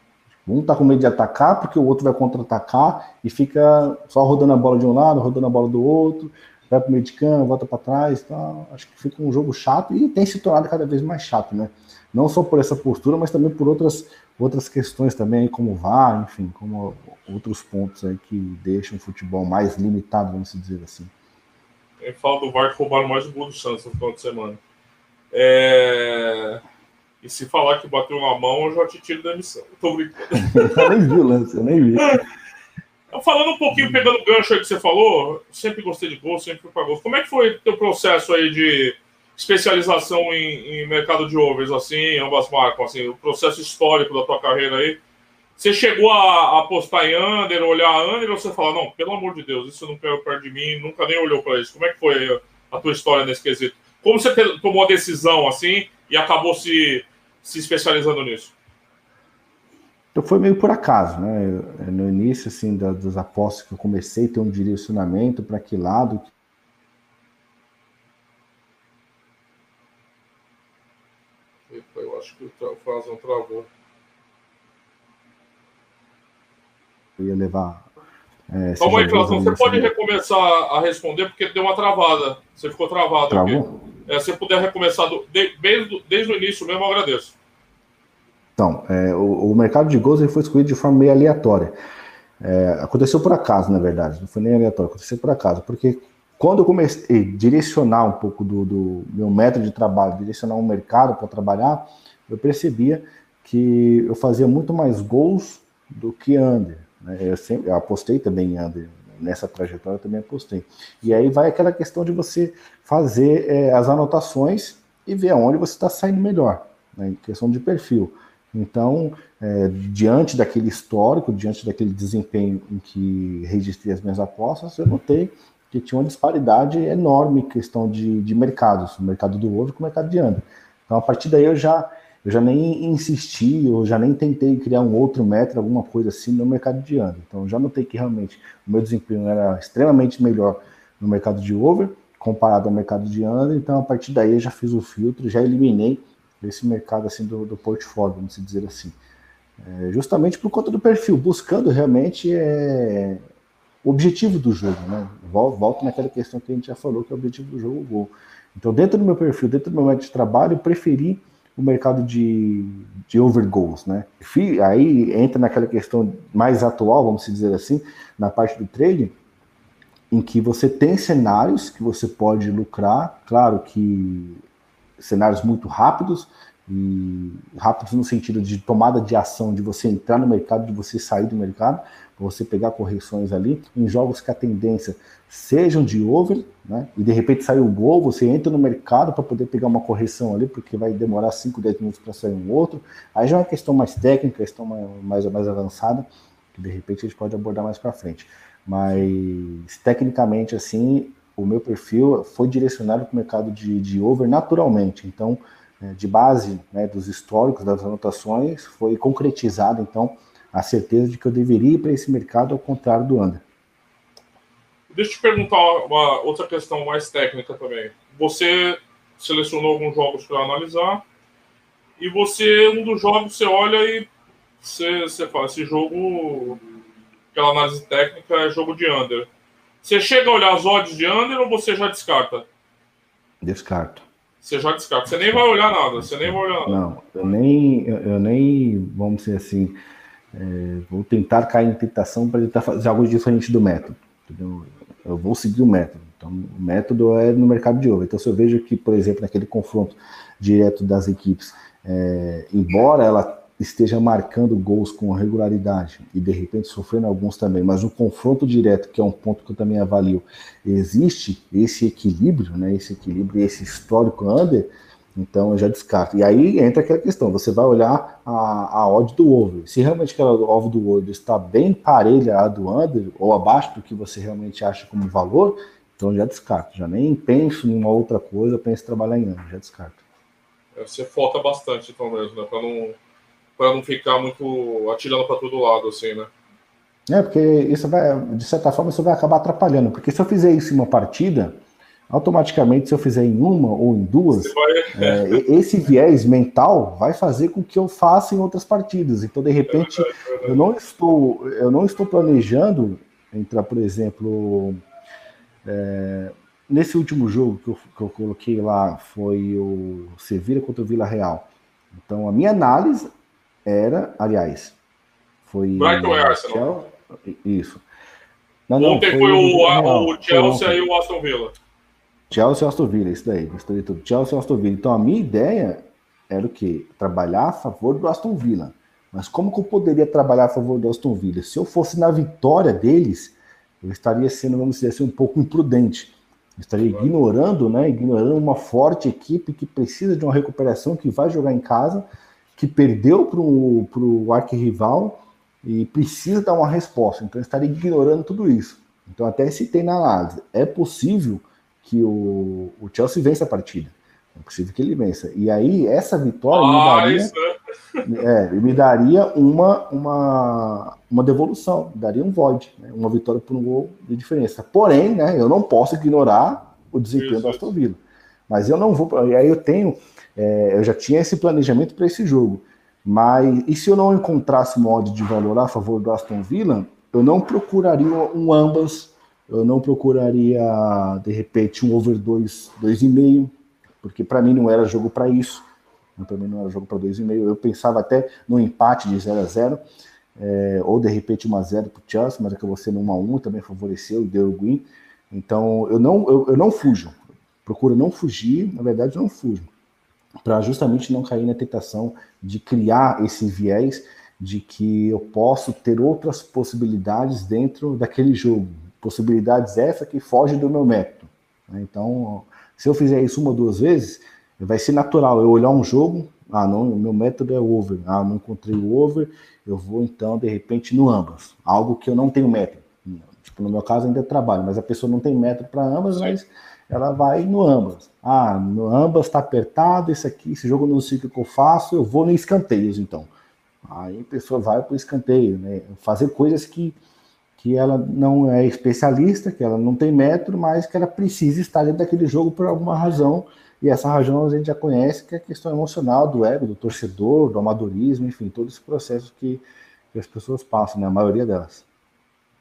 Um tá com medo de atacar porque o outro vai contra-atacar e fica só rodando a bola de um lado, rodando a bola do outro, vai pro meio de campo, volta para trás, tá? Acho que fica um jogo chato e tem se tornado cada vez mais chato, né? Não só por essa postura, mas também por outras outras questões também, como VAR, enfim, como outros pontos aí que deixam o futebol mais limitado, vamos dizer assim. Ele fala do VAR que roubaram mais o gol do Santos no final de semana. É... E se falar que bateu na mão, eu já te tiro da missão. Tô brincando. (laughs) eu nem vi o lance, eu nem vi. Falando um pouquinho, pegando o gancho aí que você falou, sempre gostei de gol, sempre fui para gol. Como é que foi o teu processo aí de especialização em, em, mercado de overs, assim, ambas marcas, assim, o processo histórico da tua carreira aí? Você chegou a, apostar em under, olhar under, ou você fala, não, pelo amor de Deus, isso não quero perto de mim, nunca nem olhou para isso. Como é que foi a tua história nesse quesito? Como você tomou a decisão, assim, e acabou se, se especializando nisso? Então foi meio por acaso, né? No início, assim, das apostas que eu comecei ter um direcionamento para que lado. Epa, eu acho que o Frazão travou. Eu ia levar. É, Calma aí, você pode recomeçar a responder porque deu uma travada. Você ficou travado Travou? aqui. É, se puder recomeçar do, de, desde, desde o início mesmo, eu agradeço. Então, é, o, o, mercado de gols ele foi escolhido de forma meio aleatória. É, aconteceu por acaso, na verdade, não foi nem aleatório, aconteceu por acaso, porque quando eu comecei a direcionar um pouco do, do meu método de trabalho, direcionar um mercado para trabalhar, eu percebia que eu fazia muito mais gols do que under. Né? Eu, sempre, eu apostei também em under nessa trajetória eu também apostei. E aí vai aquela questão de você fazer é, as anotações e ver aonde você está saindo melhor, né, em questão de perfil. Então, é, diante daquele histórico, diante daquele desempenho em que registrei as minhas apostas, eu notei que tinha uma disparidade enorme em questão de, de mercados, o mercado do ovo com o mercado de ano. Então, a partir daí eu já eu já nem insisti, eu já nem tentei criar um outro método, alguma coisa assim no mercado de under. Então já notei que realmente o meu desempenho era extremamente melhor no mercado de over comparado ao mercado de under. Então a partir daí eu já fiz o filtro, já eliminei esse mercado assim do, do portfólio, vamos dizer assim. É, justamente por conta do perfil, buscando realmente é, o objetivo do jogo, né? Volto naquela questão que a gente já falou, que é o objetivo do jogo, o gol. Então, dentro do meu perfil, dentro do meu método de trabalho, eu preferi o mercado de, de over goals, né? Aí entra naquela questão mais atual, vamos dizer assim, na parte do trading, em que você tem cenários que você pode lucrar, claro que cenários muito rápidos, e rápidos no sentido de tomada de ação, de você entrar no mercado, de você sair do mercado, você pegar correções ali, em jogos que a tendência sejam de over, né? E de repente sai o gol, você entra no mercado para poder pegar uma correção ali, porque vai demorar 5, 10 minutos para sair um outro. Aí já é uma questão mais técnica, questão mais, mais avançada, que de repente a gente pode abordar mais para frente. Mas tecnicamente, assim, o meu perfil foi direcionado para o mercado de, de over naturalmente. Então, de base né, dos históricos, das anotações, foi concretizado, então, a certeza de que eu deveria ir para esse mercado ao contrário do Under. Deixa eu te perguntar uma outra questão mais técnica também. Você selecionou alguns jogos para analisar e você, um dos jogos, você olha e você, você fala, esse jogo, aquela análise técnica é jogo de under. Você chega a olhar as odds de under ou você já descarta? Descarto. Você já descarta. Você nem vai olhar nada. Você nem vai olhar nada. Não, eu nem, eu, nem, vamos dizer assim, é, vou tentar cair em tentação para tentar fazer algo diferente do método. Entendeu? Eu vou seguir o método. Então, o método é no mercado de ouro. Então, se eu vejo que, por exemplo, naquele confronto direto das equipes, é, embora ela esteja marcando gols com regularidade e de repente sofrendo alguns também, mas no confronto direto, que é um ponto que eu também avalio, existe esse equilíbrio, né, esse equilíbrio, esse histórico under, então eu já descarto. E aí entra aquela questão: você vai olhar a, a odd do over. Se realmente aquela odd do over está bem parelha a do under, ou abaixo do que você realmente acha como valor, então já descarto. Já nem penso em uma outra coisa, penso em trabalhar em ano, já descarto. É, você foca bastante, então mesmo, né? Para não, pra não ficar muito atirando para todo lado, assim, né? É, porque isso vai, de certa forma, isso vai acabar atrapalhando. Porque se eu fizer isso em uma partida automaticamente, se eu fizer em uma ou em duas, é, esse viés mental vai fazer com que eu faça em outras partidas. Então, de repente, eu não estou, eu não estou planejando entrar, por exemplo, é, nesse último jogo que eu, que eu coloquei lá foi o Sevilla contra o Vila Real. Então, a minha análise era, aliás, foi. Brighton e Arsenal. Isso. Não, Ontem não, foi, foi, o, o Chelsea e o Aston Villa. Chelsea e Aston Villa, isso daí, misturei tudo. Chelsea e Aston Villa. Então a minha ideia era o quê? Trabalhar a favor do Aston Villa. Mas como que eu poderia trabalhar a favor do Aston Villa? Se eu fosse na vitória deles, eu estaria sendo, vamos dizer assim, um pouco imprudente. Eu estaria ignorando, né? Ignorando uma forte equipe que precisa de uma recuperação, que vai jogar em casa, que perdeu para o arquirrival e precisa dar uma resposta. Então estaria ignorando tudo isso. Então até citei na análise. É possível que o, o Chelsea vence a partida. É possível que ele vença. E aí, essa vitória ah, me daria, (laughs) é, me daria uma, uma, uma devolução, daria um void, né? uma vitória por um gol de diferença. Porém, né, eu não posso ignorar o desempenho isso, do Aston Villa. Mas eu não vou. E aí eu tenho. É, eu já tinha esse planejamento para esse jogo. Mas e se eu não encontrasse modo de valor a favor do Aston Villa, eu não procuraria um ambas eu não procuraria, de repente, um over 2, 2,5, porque para mim não era jogo para isso. Para mim não era jogo para 2,5. Eu pensava até no empate de 0 a 0 é, ou de repente 1 a 0 para o Chelsea, mas acabou sendo 1 a 1 também favoreceu e deu o win. Então eu não, eu, eu não fujo. Procuro não fugir, na verdade, eu não fujo. Para justamente não cair na tentação de criar esse viés de que eu posso ter outras possibilidades dentro daquele jogo possibilidades essa que foge do meu método. Né? Então, se eu fizer isso uma ou duas vezes, vai ser natural eu olhar um jogo, ah, não, meu método é over, ah, não encontrei o over, eu vou então, de repente, no ambas, algo que eu não tenho método. Tipo, no meu caso ainda trabalho, mas a pessoa não tem método para ambas, mas ela vai no ambas. Ah, no ambas está apertado, esse aqui, esse jogo não sei o que eu faço, eu vou no escanteios, então. Aí a pessoa vai para o escanteio, né? Fazer coisas que que ela não é especialista, que ela não tem método, mas que ela precisa estar dentro daquele jogo por alguma razão E essa razão a gente já conhece, que é a questão emocional do ego, do torcedor, do amadorismo, enfim, todo esse processo que, que as pessoas passam, né? A maioria delas.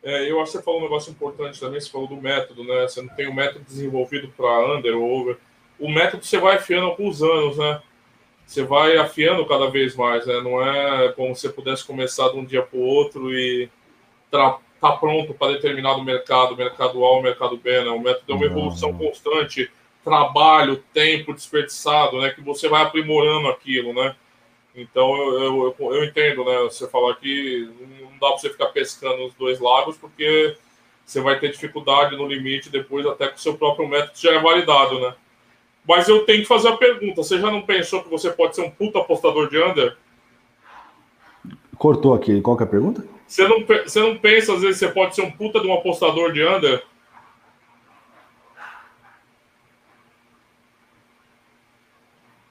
É, eu acho que você falou um negócio importante também, você falou do método, né? Você não tem um método desenvolvido para under ou over. O método você vai afiando alguns anos, né? Você vai afiando cada vez mais, né? Não é como se você pudesse começar de um dia para o outro e tá, tá pronto para determinado mercado, mercado A ou mercado B, né? O método é uma evolução constante, trabalho, tempo desperdiçado, né? Que você vai aprimorando aquilo, né? Então eu, eu, eu entendo, né? Você falar que não dá para você ficar pescando os dois lagos, porque você vai ter dificuldade no limite depois, até que o seu próprio método já é validado, né? Mas eu tenho que fazer a pergunta: você já não pensou que você pode ser um puta apostador de under? Cortou aqui, qual que é a pergunta? Você não, você não pensa, às vezes, que você pode ser um puta de um apostador de under?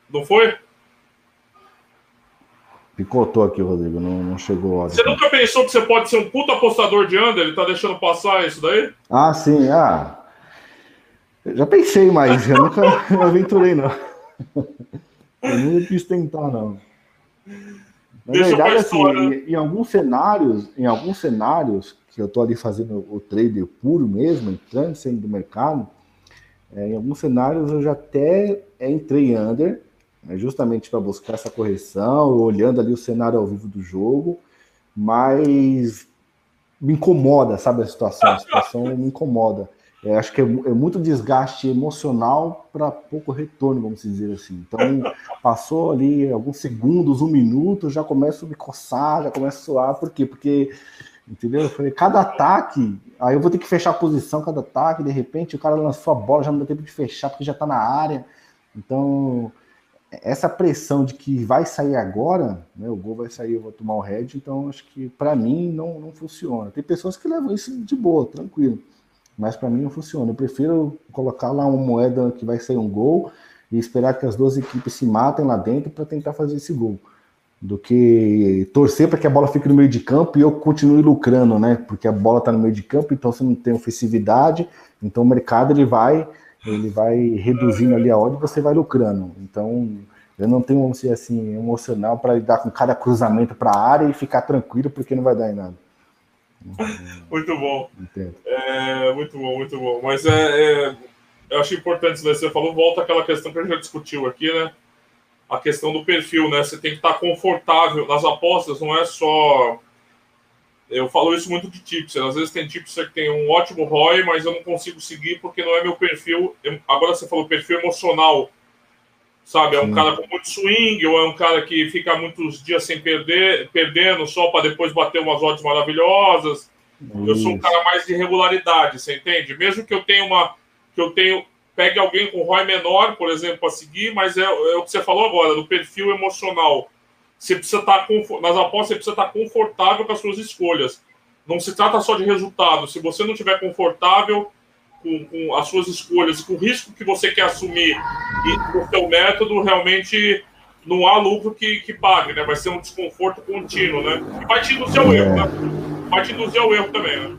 Não foi? Picotou aqui, Rodrigo, não, não chegou Você nunca pensou que você pode ser um puta apostador de under? Ele tá deixando passar isso daí? Ah, sim, ah. Eu já pensei, mas eu nunca (laughs) me aventurei, não. Eu nunca quis tentar, não. Na Deixa verdade, assim, em, em, alguns cenários, em alguns cenários que eu tô ali fazendo o trader puro mesmo, entrando saindo do mercado, é, em alguns cenários eu já até entrei under, né, justamente para buscar essa correção, olhando ali o cenário ao vivo do jogo, mas me incomoda, sabe, a situação, a situação me incomoda. É, acho que é, é, muito desgaste emocional para pouco retorno, vamos dizer assim. Então, (laughs) passou ali alguns segundos, um minuto, já começo a me coçar, já começa a suar. Por quê? Porque, entendeu? Eu falei, cada ataque, aí eu vou ter que fechar a posição, cada ataque, de repente o cara lançou a bola, já não dá tempo de fechar porque já está na área. Então, essa pressão de que vai sair agora, né, o gol vai sair, eu vou tomar o head, então acho que para mim não, não funciona. Tem pessoas que levam isso de boa, tranquilo. Mas para mim não funciona. Eu prefiro colocar lá uma moeda que vai sair um gol e esperar que as duas equipes se matem lá dentro para tentar fazer esse gol. Do que torcer para que a bola fique no meio de campo e eu continue lucrando, né? Porque a bola está no meio de campo, então você não tem ofensividade, então o mercado ele vai ele vai reduzindo ali a ordem e você vai lucrando. Então, eu não tenho, vamos dizer assim, emocional para lidar com cada cruzamento para a área e ficar tranquilo porque não vai dar em nada. muito bom. É, muito bom, muito bom. Mas é, é, eu acho importante isso que você falou. Volta àquela questão que a gente já discutiu aqui, né? A questão do perfil, né? Você tem que estar confortável nas apostas, não é só. Eu falo isso muito de tips. Às vezes tem tips que tem um ótimo ROI, mas eu não consigo seguir porque não é meu perfil. Agora você falou perfil emocional sabe? É um Sim. cara com muito swing, ou é um cara que fica muitos dias sem perder, perdendo só para depois bater umas odds maravilhosas. Isso. Eu sou um cara mais de regularidade, você entende? Mesmo que eu tenha uma. que eu tenho. Pegue alguém com ROI menor, por exemplo, para seguir, mas é, é, o que você falou agora, do perfil emocional. Você precisa estar tá nas apostas, você precisa estar tá confortável com as suas escolhas. Não se trata só de resultado. Se você não estiver confortável, com, com, as suas escolhas, com o risco que você quer assumir e com o seu método, realmente não há lucro que, que pague, né? Vai ser um desconforto contínuo, né? E vai te induzir ao erro, né? Vai te induzir ao erro também, né?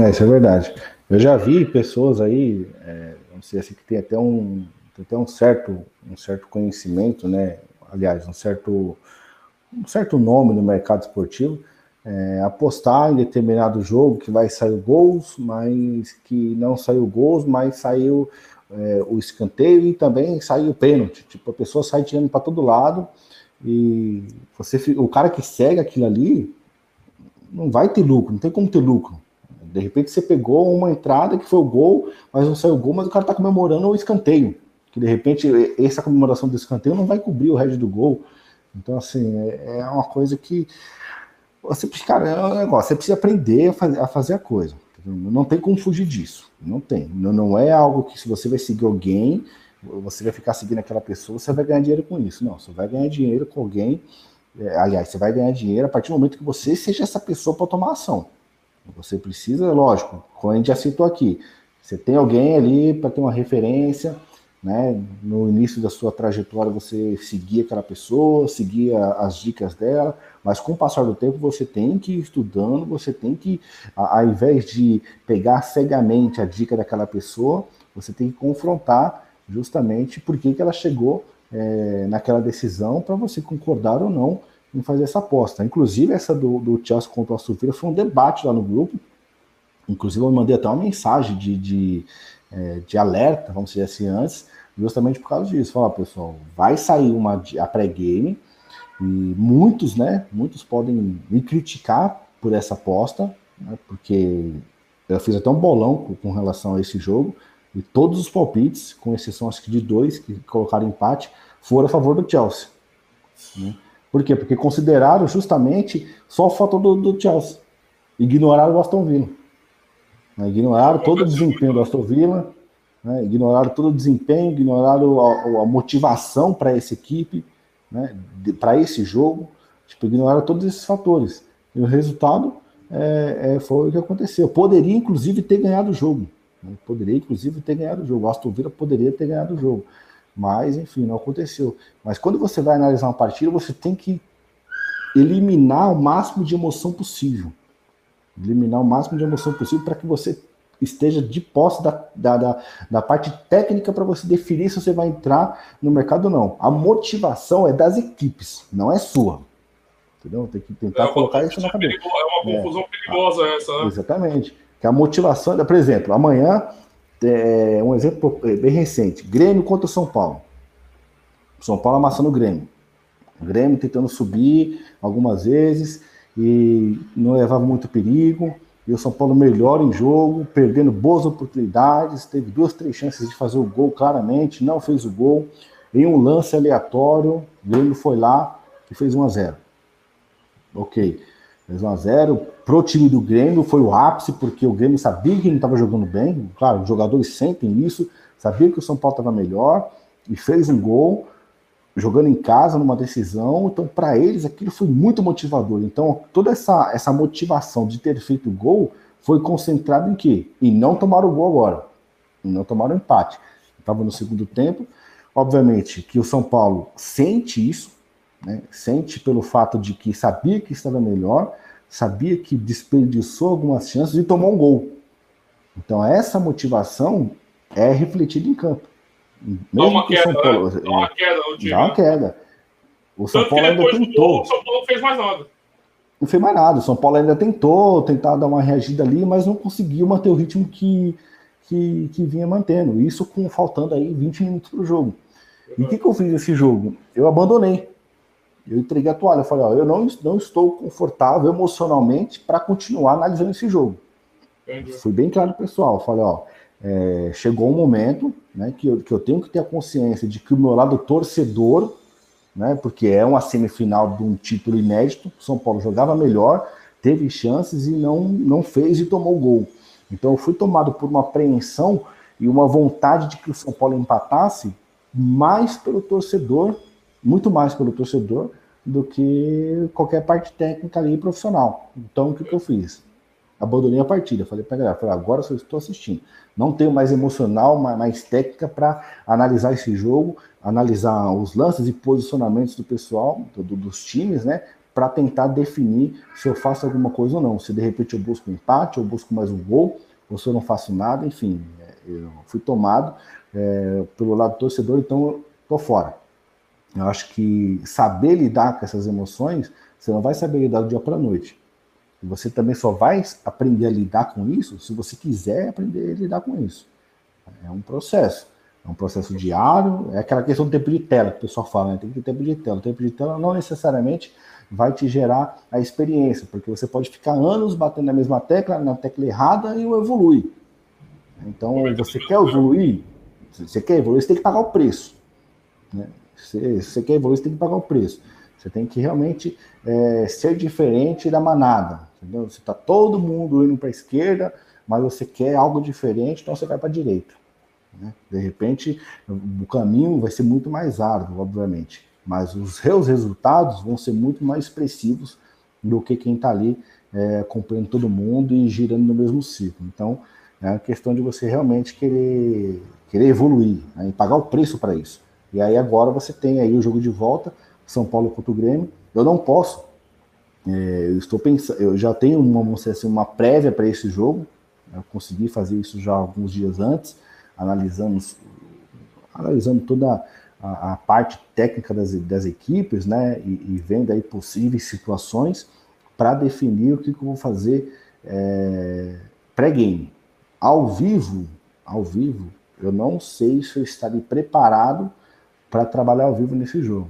É, isso é verdade. Eu já vi pessoas aí, é, não sei assim, que tem até um, tem até um certo, um certo conhecimento, né? Aliás, um certo, um certo nome no mercado esportivo, é, apostar em determinado jogo que vai sair gols, mas que não saiu gols, mas saiu é, o escanteio e também saiu o pênalti. Tipo, a pessoa sai tirando para todo lado e você, o cara que segue aquilo ali não vai ter lucro, não tem como ter lucro. De repente você pegou uma entrada que foi o gol, mas não saiu o gol, mas o cara está comemorando o escanteio. Que de repente essa comemoração do escanteio não vai cobrir o resto do gol. Então, assim, é, é uma coisa que você, cara, é um negócio, você precisa aprender a fazer a, fazer a coisa. Não tem como fugir disso. Não tem. Não, não é algo que se você vai seguir alguém, você vai ficar seguindo aquela pessoa, você vai ganhar dinheiro com isso. Não, você vai ganhar dinheiro com alguém. É, aliás, você vai ganhar dinheiro a partir do momento que você seja essa pessoa para tomar ação. Você precisa, lógico, como a gente já citou aqui, você tem alguém ali para ter uma referência, né? No início da sua trajetória você seguia aquela pessoa, seguia as dicas dela, mas com o passar do tempo você tem que ir estudando, você tem que, ao invés de pegar cegamente a dica daquela pessoa, você tem que confrontar justamente por que ela chegou é, naquela decisão para você concordar ou não em fazer essa aposta. Inclusive, essa do, do Chelsea contra o Aston foi um debate lá no grupo. Inclusive, eu mandei até uma mensagem de, de, é, de alerta, vamos dizer assim, antes, justamente por causa disso. Falar, pessoal, vai sair uma a pré-game e muitos, né, muitos podem me criticar por essa aposta, né, porque eu fiz até um bolão com, com relação a esse jogo, e todos os palpites, com exceção acho que de dois que colocaram empate, foram a favor do Chelsea. Né? Por quê? Porque consideraram justamente só o fator do, do Chelsea. Ignoraram o Aston Villa. Né? Ignoraram todo o desempenho do Aston Villa, né? ignoraram todo o desempenho, ignoraram a, a motivação para essa equipe, né? para esse jogo. Tipo, ignoraram todos esses fatores. E o resultado é, é, foi o que aconteceu. Poderia, inclusive, ter ganhado o jogo. Né? Poderia, inclusive, ter ganhado o jogo. O Aston Villa poderia ter ganhado o jogo. Mas, enfim, não aconteceu. Mas quando você vai analisar uma partida, você tem que eliminar o máximo de emoção possível. Eliminar o máximo de emoção possível para que você esteja de posse da, da, da, da parte técnica para você definir se você vai entrar no mercado ou não. A motivação é das equipes, não é sua. Entendeu? Tem que tentar é colocar isso na cabeça. É uma confusão é. perigosa essa, né? Exatamente. Que a motivação, por exemplo, amanhã, é um exemplo bem recente, Grêmio contra São Paulo. São Paulo amassando o Grêmio. O Grêmio tentando subir algumas vezes e não levava muito perigo. E o São Paulo melhor em jogo, perdendo boas oportunidades, teve duas, três chances de fazer o gol claramente, não fez o gol. Em um lance aleatório, o Grêmio foi lá e fez 1 a 0 Ok. Fez 1x0. Pro time do Grêmio foi o ápice, porque o Grêmio sabia que não estava jogando bem. Claro, os jogadores sentem isso, sabia que o São Paulo estava melhor e fez um gol, jogando em casa numa decisão. Então, para eles, aquilo foi muito motivador. Então, toda essa, essa motivação de ter feito o gol foi concentrada em quê? Em não tomar o gol agora, em não tomar o empate. Estava no segundo tempo. Obviamente que o São Paulo sente isso, né? Sente pelo fato de que sabia que estava melhor, sabia que desperdiçou algumas chances e tomou um gol. Então essa motivação é refletida em campo. Dá uma queda, São Paulo, né? dá uma queda. O dá uma queda. O São Paulo ainda tentou. Gol, o São Paulo não fez mais nada. Não fez mais nada. O São Paulo ainda tentou, tentar dar uma reagida ali, mas não conseguiu manter o ritmo que, que, que vinha mantendo. Isso com faltando aí 20 minutos para o jogo. E o que, que eu fiz nesse jogo? Eu abandonei. Eu entreguei a toalha. Eu falei, ó, eu não, não estou confortável emocionalmente para continuar analisando esse jogo. Entendi. Fui bem claro pessoal. Eu falei, ó, é, chegou um momento né, que, eu, que eu tenho que ter a consciência de que o meu lado torcedor, né, porque é uma semifinal de um título inédito, São Paulo jogava melhor, teve chances e não, não fez e tomou gol. Então eu fui tomado por uma apreensão e uma vontade de que o São Paulo empatasse mais pelo torcedor muito mais pelo torcedor do que qualquer parte técnica ali profissional. Então, o que, que eu fiz? Abandonei a partida. Falei para galera, falei, agora só estou assistindo. Não tenho mais emocional, mais técnica para analisar esse jogo, analisar os lances e posicionamentos do pessoal, do, dos times, né? Para tentar definir se eu faço alguma coisa ou não. Se de repente eu busco um empate, ou busco mais um gol, ou se eu não faço nada, enfim. Eu fui tomado é, pelo lado do torcedor, então estou fora. Eu acho que saber lidar com essas emoções, você não vai saber lidar do dia para noite. Você também só vai aprender a lidar com isso se você quiser aprender a lidar com isso. É um processo. É um processo diário. É aquela questão do tempo de tela que o pessoal fala, né? Tem que ter tempo de tela. O tempo de tela não necessariamente vai te gerar a experiência, porque você pode ficar anos batendo na mesma tecla, na tecla errada e não evolui. Então, você quer evoluir? Você quer evoluir, você tem que pagar o preço. Né? Se você quer evoluir, você tem que pagar o preço. Você tem que realmente é, ser diferente da manada. Entendeu? Você está todo mundo indo para a esquerda, mas você quer algo diferente, então você vai para a direita. Né? De repente, o caminho vai ser muito mais árduo, obviamente, mas os seus resultados vão ser muito mais expressivos do que quem está ali é, acompanhando todo mundo e girando no mesmo ciclo. Então, é a questão de você realmente querer, querer evoluir né? e pagar o preço para isso. E aí agora você tem aí o jogo de volta, São Paulo contra o Grêmio. Eu não posso, é, eu estou pensando, eu já tenho uma, assim, uma prévia para esse jogo. Eu consegui fazer isso já alguns dias antes. Analisamos analisando toda a, a parte técnica das, das equipes, né, e, e vendo aí possíveis situações para definir o que, que eu vou fazer é, pré-game. Ao vivo, ao vivo, eu não sei se eu estarei preparado para trabalhar ao vivo nesse jogo.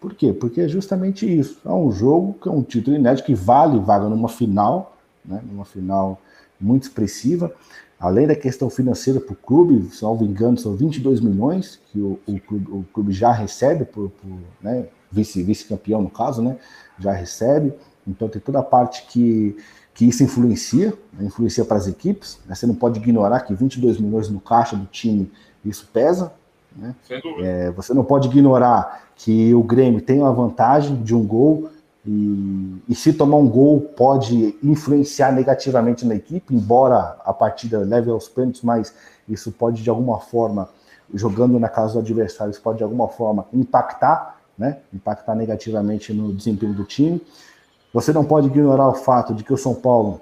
Por quê? Porque é justamente isso. É um jogo que é um título inédito que vale vaga numa final, né, numa final muito expressiva. Além da questão financeira para o clube, salvo engano, são 22 milhões que o, o, clube, o clube, já recebe, por, por né, vice-campeão no caso, né, já recebe. Então tem toda a parte que, que isso influencia, né, influencia para as equipes. Né, você não pode ignorar que 22 milhões no caixa do time, isso pesa. Né? É, você não pode ignorar que o Grêmio tem uma vantagem de um gol e, e, se tomar um gol pode influenciar negativamente na equipe, embora a partida leve aos pênaltis, mas isso pode de alguma forma, jogando na casa do adversário, isso pode de alguma forma impactar, né? Impactar negativamente no desempenho do time. Você não pode ignorar o fato de que o São Paulo,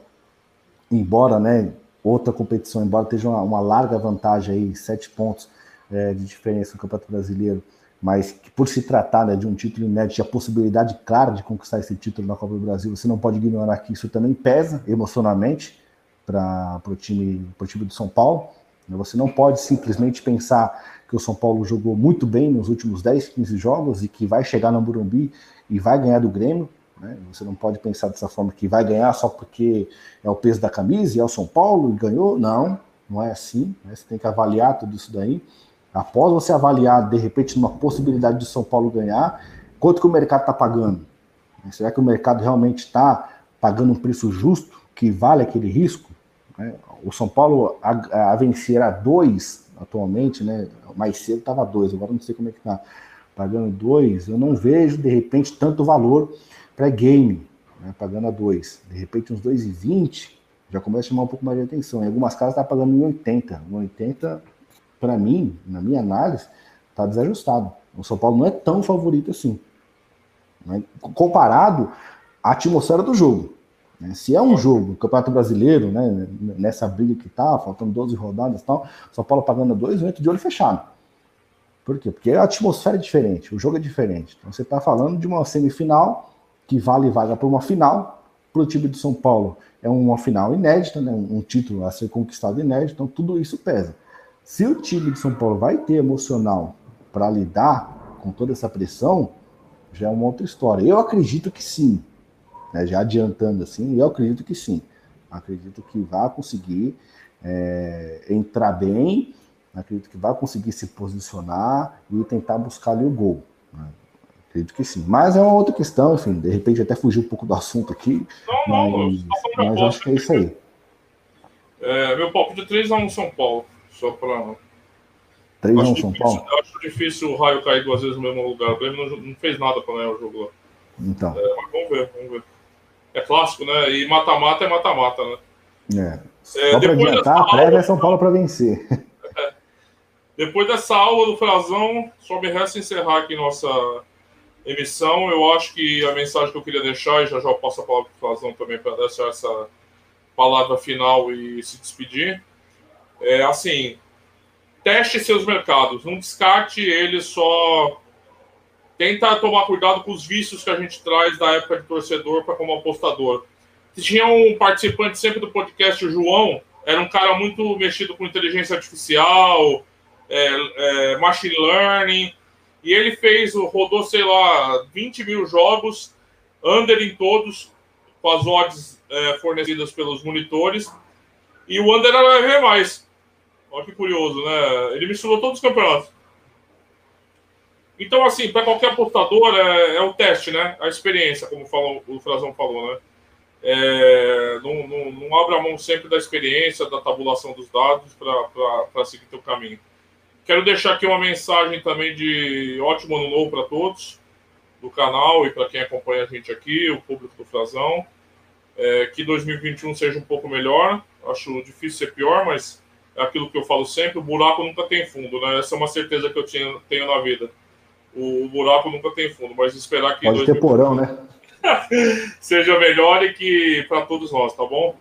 embora, né, outra competição, embora esteja uma, uma larga vantagem aí, sete pontos é, de diferença no Campeonato Brasileiro, mas que por se tratar né, de um título inédito, a possibilidade clara de conquistar esse título na Copa do Brasil, você não pode ignorar que isso também pesa emocionalmente para o time, time do São Paulo. Né. Você não pode simplesmente pensar que o São Paulo jogou muito bem nos últimos 10, 15 jogos e que vai chegar no Burumbi e vai ganhar do Grêmio. Né? Você não pode pensar dessa forma que vai ganhar só porque é o peso da camisa e é o São Paulo e ganhou. Não, não é assim. Né? Você tem que avaliar tudo isso daí após você avaliar, de repente, uma possibilidade de São Paulo ganhar, quanto que o mercado está pagando? Será que o mercado realmente está pagando um preço justo que vale aquele risco? Né? O São Paulo a, a vencer a dois atualmente, né? Mais cedo estava dois, agora não sei como é que está. Pagando dois, eu não vejo de repente tanto valor para game, né? pagando a dois. De repente uns 2,20 já começa a chamar um pouco mais de atenção. Em algumas casas está pagando 1,80. 1,80 para mim, na minha análise, está desajustado. O São Paulo não é tão favorito assim. Né? Comparado à atmosfera do jogo. Né? Se é um jogo, o Campeonato Brasileiro, né, nessa briga que tá, faltando 12 rodadas e tal, São Paulo pagando dois, eu entro de olho fechado. Por quê? Porque a atmosfera é diferente, o jogo é diferente. Então você está falando de uma semifinal que vale vaga para uma final. Para o time do São Paulo é uma final inédita, né? um título a ser conquistado inédito, então tudo isso pesa. Se o time de São Paulo vai ter emocional para lidar com toda essa pressão, já é uma outra história. Eu acredito que sim. Né? Já adiantando assim, eu acredito que sim. Acredito que vai conseguir é, entrar bem, acredito que vai conseguir se posicionar e tentar buscar ali o gol. Né? Acredito que sim. Mas é uma outra questão, enfim, de repente até fugiu um pouco do assunto aqui. Não, mas, não, mas acho que é isso aí. É, meu palpite de 3x1 São Paulo. Só para. 3 x São Paulo? Acho difícil o raio cair duas vezes no mesmo lugar. O Grêmio não, não fez nada para ganhar o jogo lá. Então. É, mas vamos ver, vamos ver. É clássico, né? E mata-mata é mata-mata, né? É. é Só para adiantar, a prévia é São Paulo para vencer. (laughs) É. Depois dessa aula do Frazão, só me resta encerrar aqui nossa emissão. Eu acho que a mensagem que eu queria deixar, e já já eu passo a palavra para o Frazão também para deixar essa palavra final e se despedir é, assim, teste seus mercados, não descarte eles só. Tenta tomar cuidado com os vícios que a gente traz da época de torcedor para como apostador. Tinha um participante sempre do podcast, o João, era um cara muito mexido com inteligência artificial, é, é, machine learning, e ele fez, rodou, sei lá, 20 mil jogos, under em todos, com as odds é, fornecidas pelos monitores, e o under era ver mais. Olha que curioso, né? Ele misturou todos os campeonatos. Então, assim, para qualquer apostador é, é o teste, né? A experiência, como falou, o Frazão falou, né? É, não, não, não abra mão sempre da experiência, da tabulação dos dados para seguir teu caminho. Quero deixar aqui uma mensagem também de ótimo ano novo para todos do canal e para quem acompanha a gente aqui, o público do Frazão. É, que 2021 seja um pouco melhor. Acho difícil ser pior, mas é aquilo que eu falo sempre, o buraco nunca tem fundo, né? Essa é uma certeza que eu tinha, tenho na vida. O, o buraco nunca tem fundo, mas esperar que... Pode ter porão, né? (laughs) seja melhor e que para todos nós, tá bom?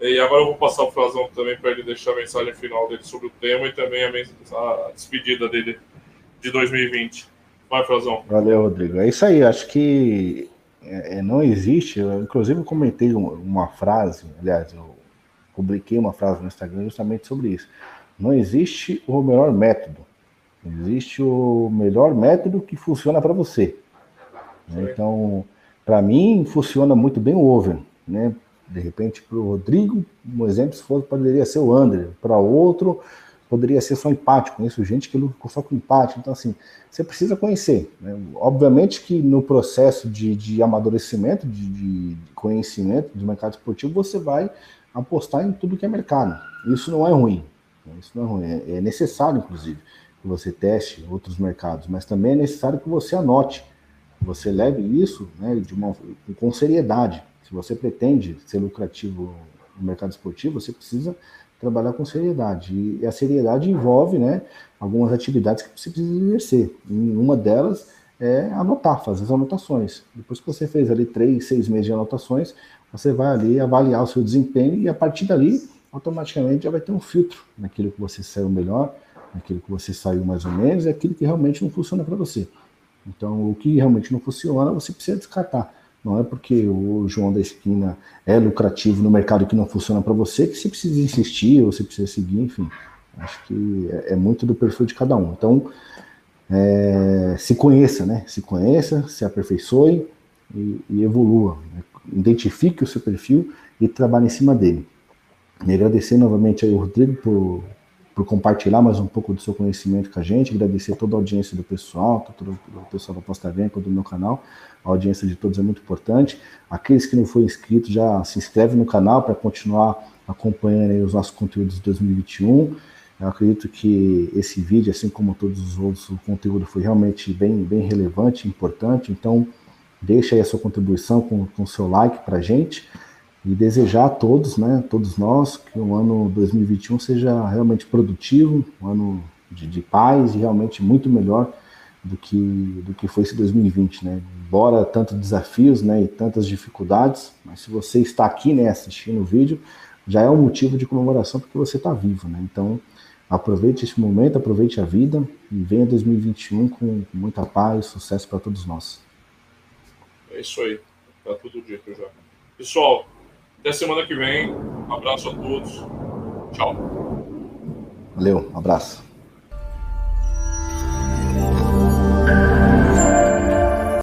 E agora eu vou passar o Frazão também para ele deixar a mensagem final dele sobre o tema e também a, despedida dele de 2020. Vai, Frazão. Valeu, Rodrigo. É isso aí, acho que é, é, não existe, eu, inclusive eu comentei uma, uma frase, aliás, eu publiquei uma frase no Instagram justamente sobre isso. Não existe o melhor método, existe o melhor método que funciona para você. Né? Então, para mim, funciona muito bem o over. Né? De repente, para o Rodrigo, um exemplo, se for, poderia ser o André. Para outro, poderia ser só empate. Conheço gente que luta só com empate. Então, assim, você precisa conhecer. Né? Obviamente que no processo de, de amadurecimento, de, de, conhecimento do mercado esportivo, você vai apostar em tudo que é mercado. Isso não é ruim. Isso não é ruim. É, é necessário, inclusive, que você teste outros mercados, mas também é necessário que você anote, que você leve isso né, de uma, com seriedade. Se você pretende ser lucrativo no mercado esportivo, você precisa trabalhar com seriedade. E a seriedade envolve né, algumas atividades que você precisa exercer. E uma delas é anotar, fazer as anotações. Depois que você fez ali três, seis meses de anotações, você vai ali avaliar o seu desempenho e a partir dali, automaticamente já vai ter um filtro naquilo que você saiu melhor, naquilo que você saiu mais ou menos, e aquilo que realmente não funciona para você. Então, o que realmente não funciona, você precisa descartar. Não é porque o João da esquina é lucrativo no mercado que não funciona para você que você precisa insistir ou você precisa seguir, enfim. Acho que é, é muito do perfil de cada um. Então, é, se conheça, né? Se conheça, se aperfeiçoe e, e evolua. Né? Identifique o seu perfil e trabalhe em cima dele. E agradecer novamente aí o Rodrigo por, por compartilhar mais um pouco do seu conhecimento com a gente, agradecer toda a audiência do pessoal, todo o pessoal da Posta Venca, do meu canal, a audiência de todos é muito importante. Aqueles que não foram inscritos, já se inscreve no canal para continuar acompanhando os nossos conteúdos de 2021. Eu acredito que esse vídeo, assim como todos os outros, o conteúdo foi realmente bem, bem relevante, importante. Então, deixa aí a sua contribuição com o seu like para gente e desejar a todos, né, todos nós, que o ano 2021 seja realmente produtivo, um ano de, de paz e realmente muito melhor do que, do que foi esse 2020, né? Embora tantos desafios, né, e tantas dificuldades, mas se você está aqui, né, assistindo o vídeo, já é um motivo de comemoração porque você está vivo, né? Então, aproveite esse momento, aproveite a vida e venha 2021 com muita paz, sucesso para todos nós. É isso aí, tá tudo dito já. Pessoal, até semana que vem. Um abraço a todos. Tchau. Valeu, um abraço.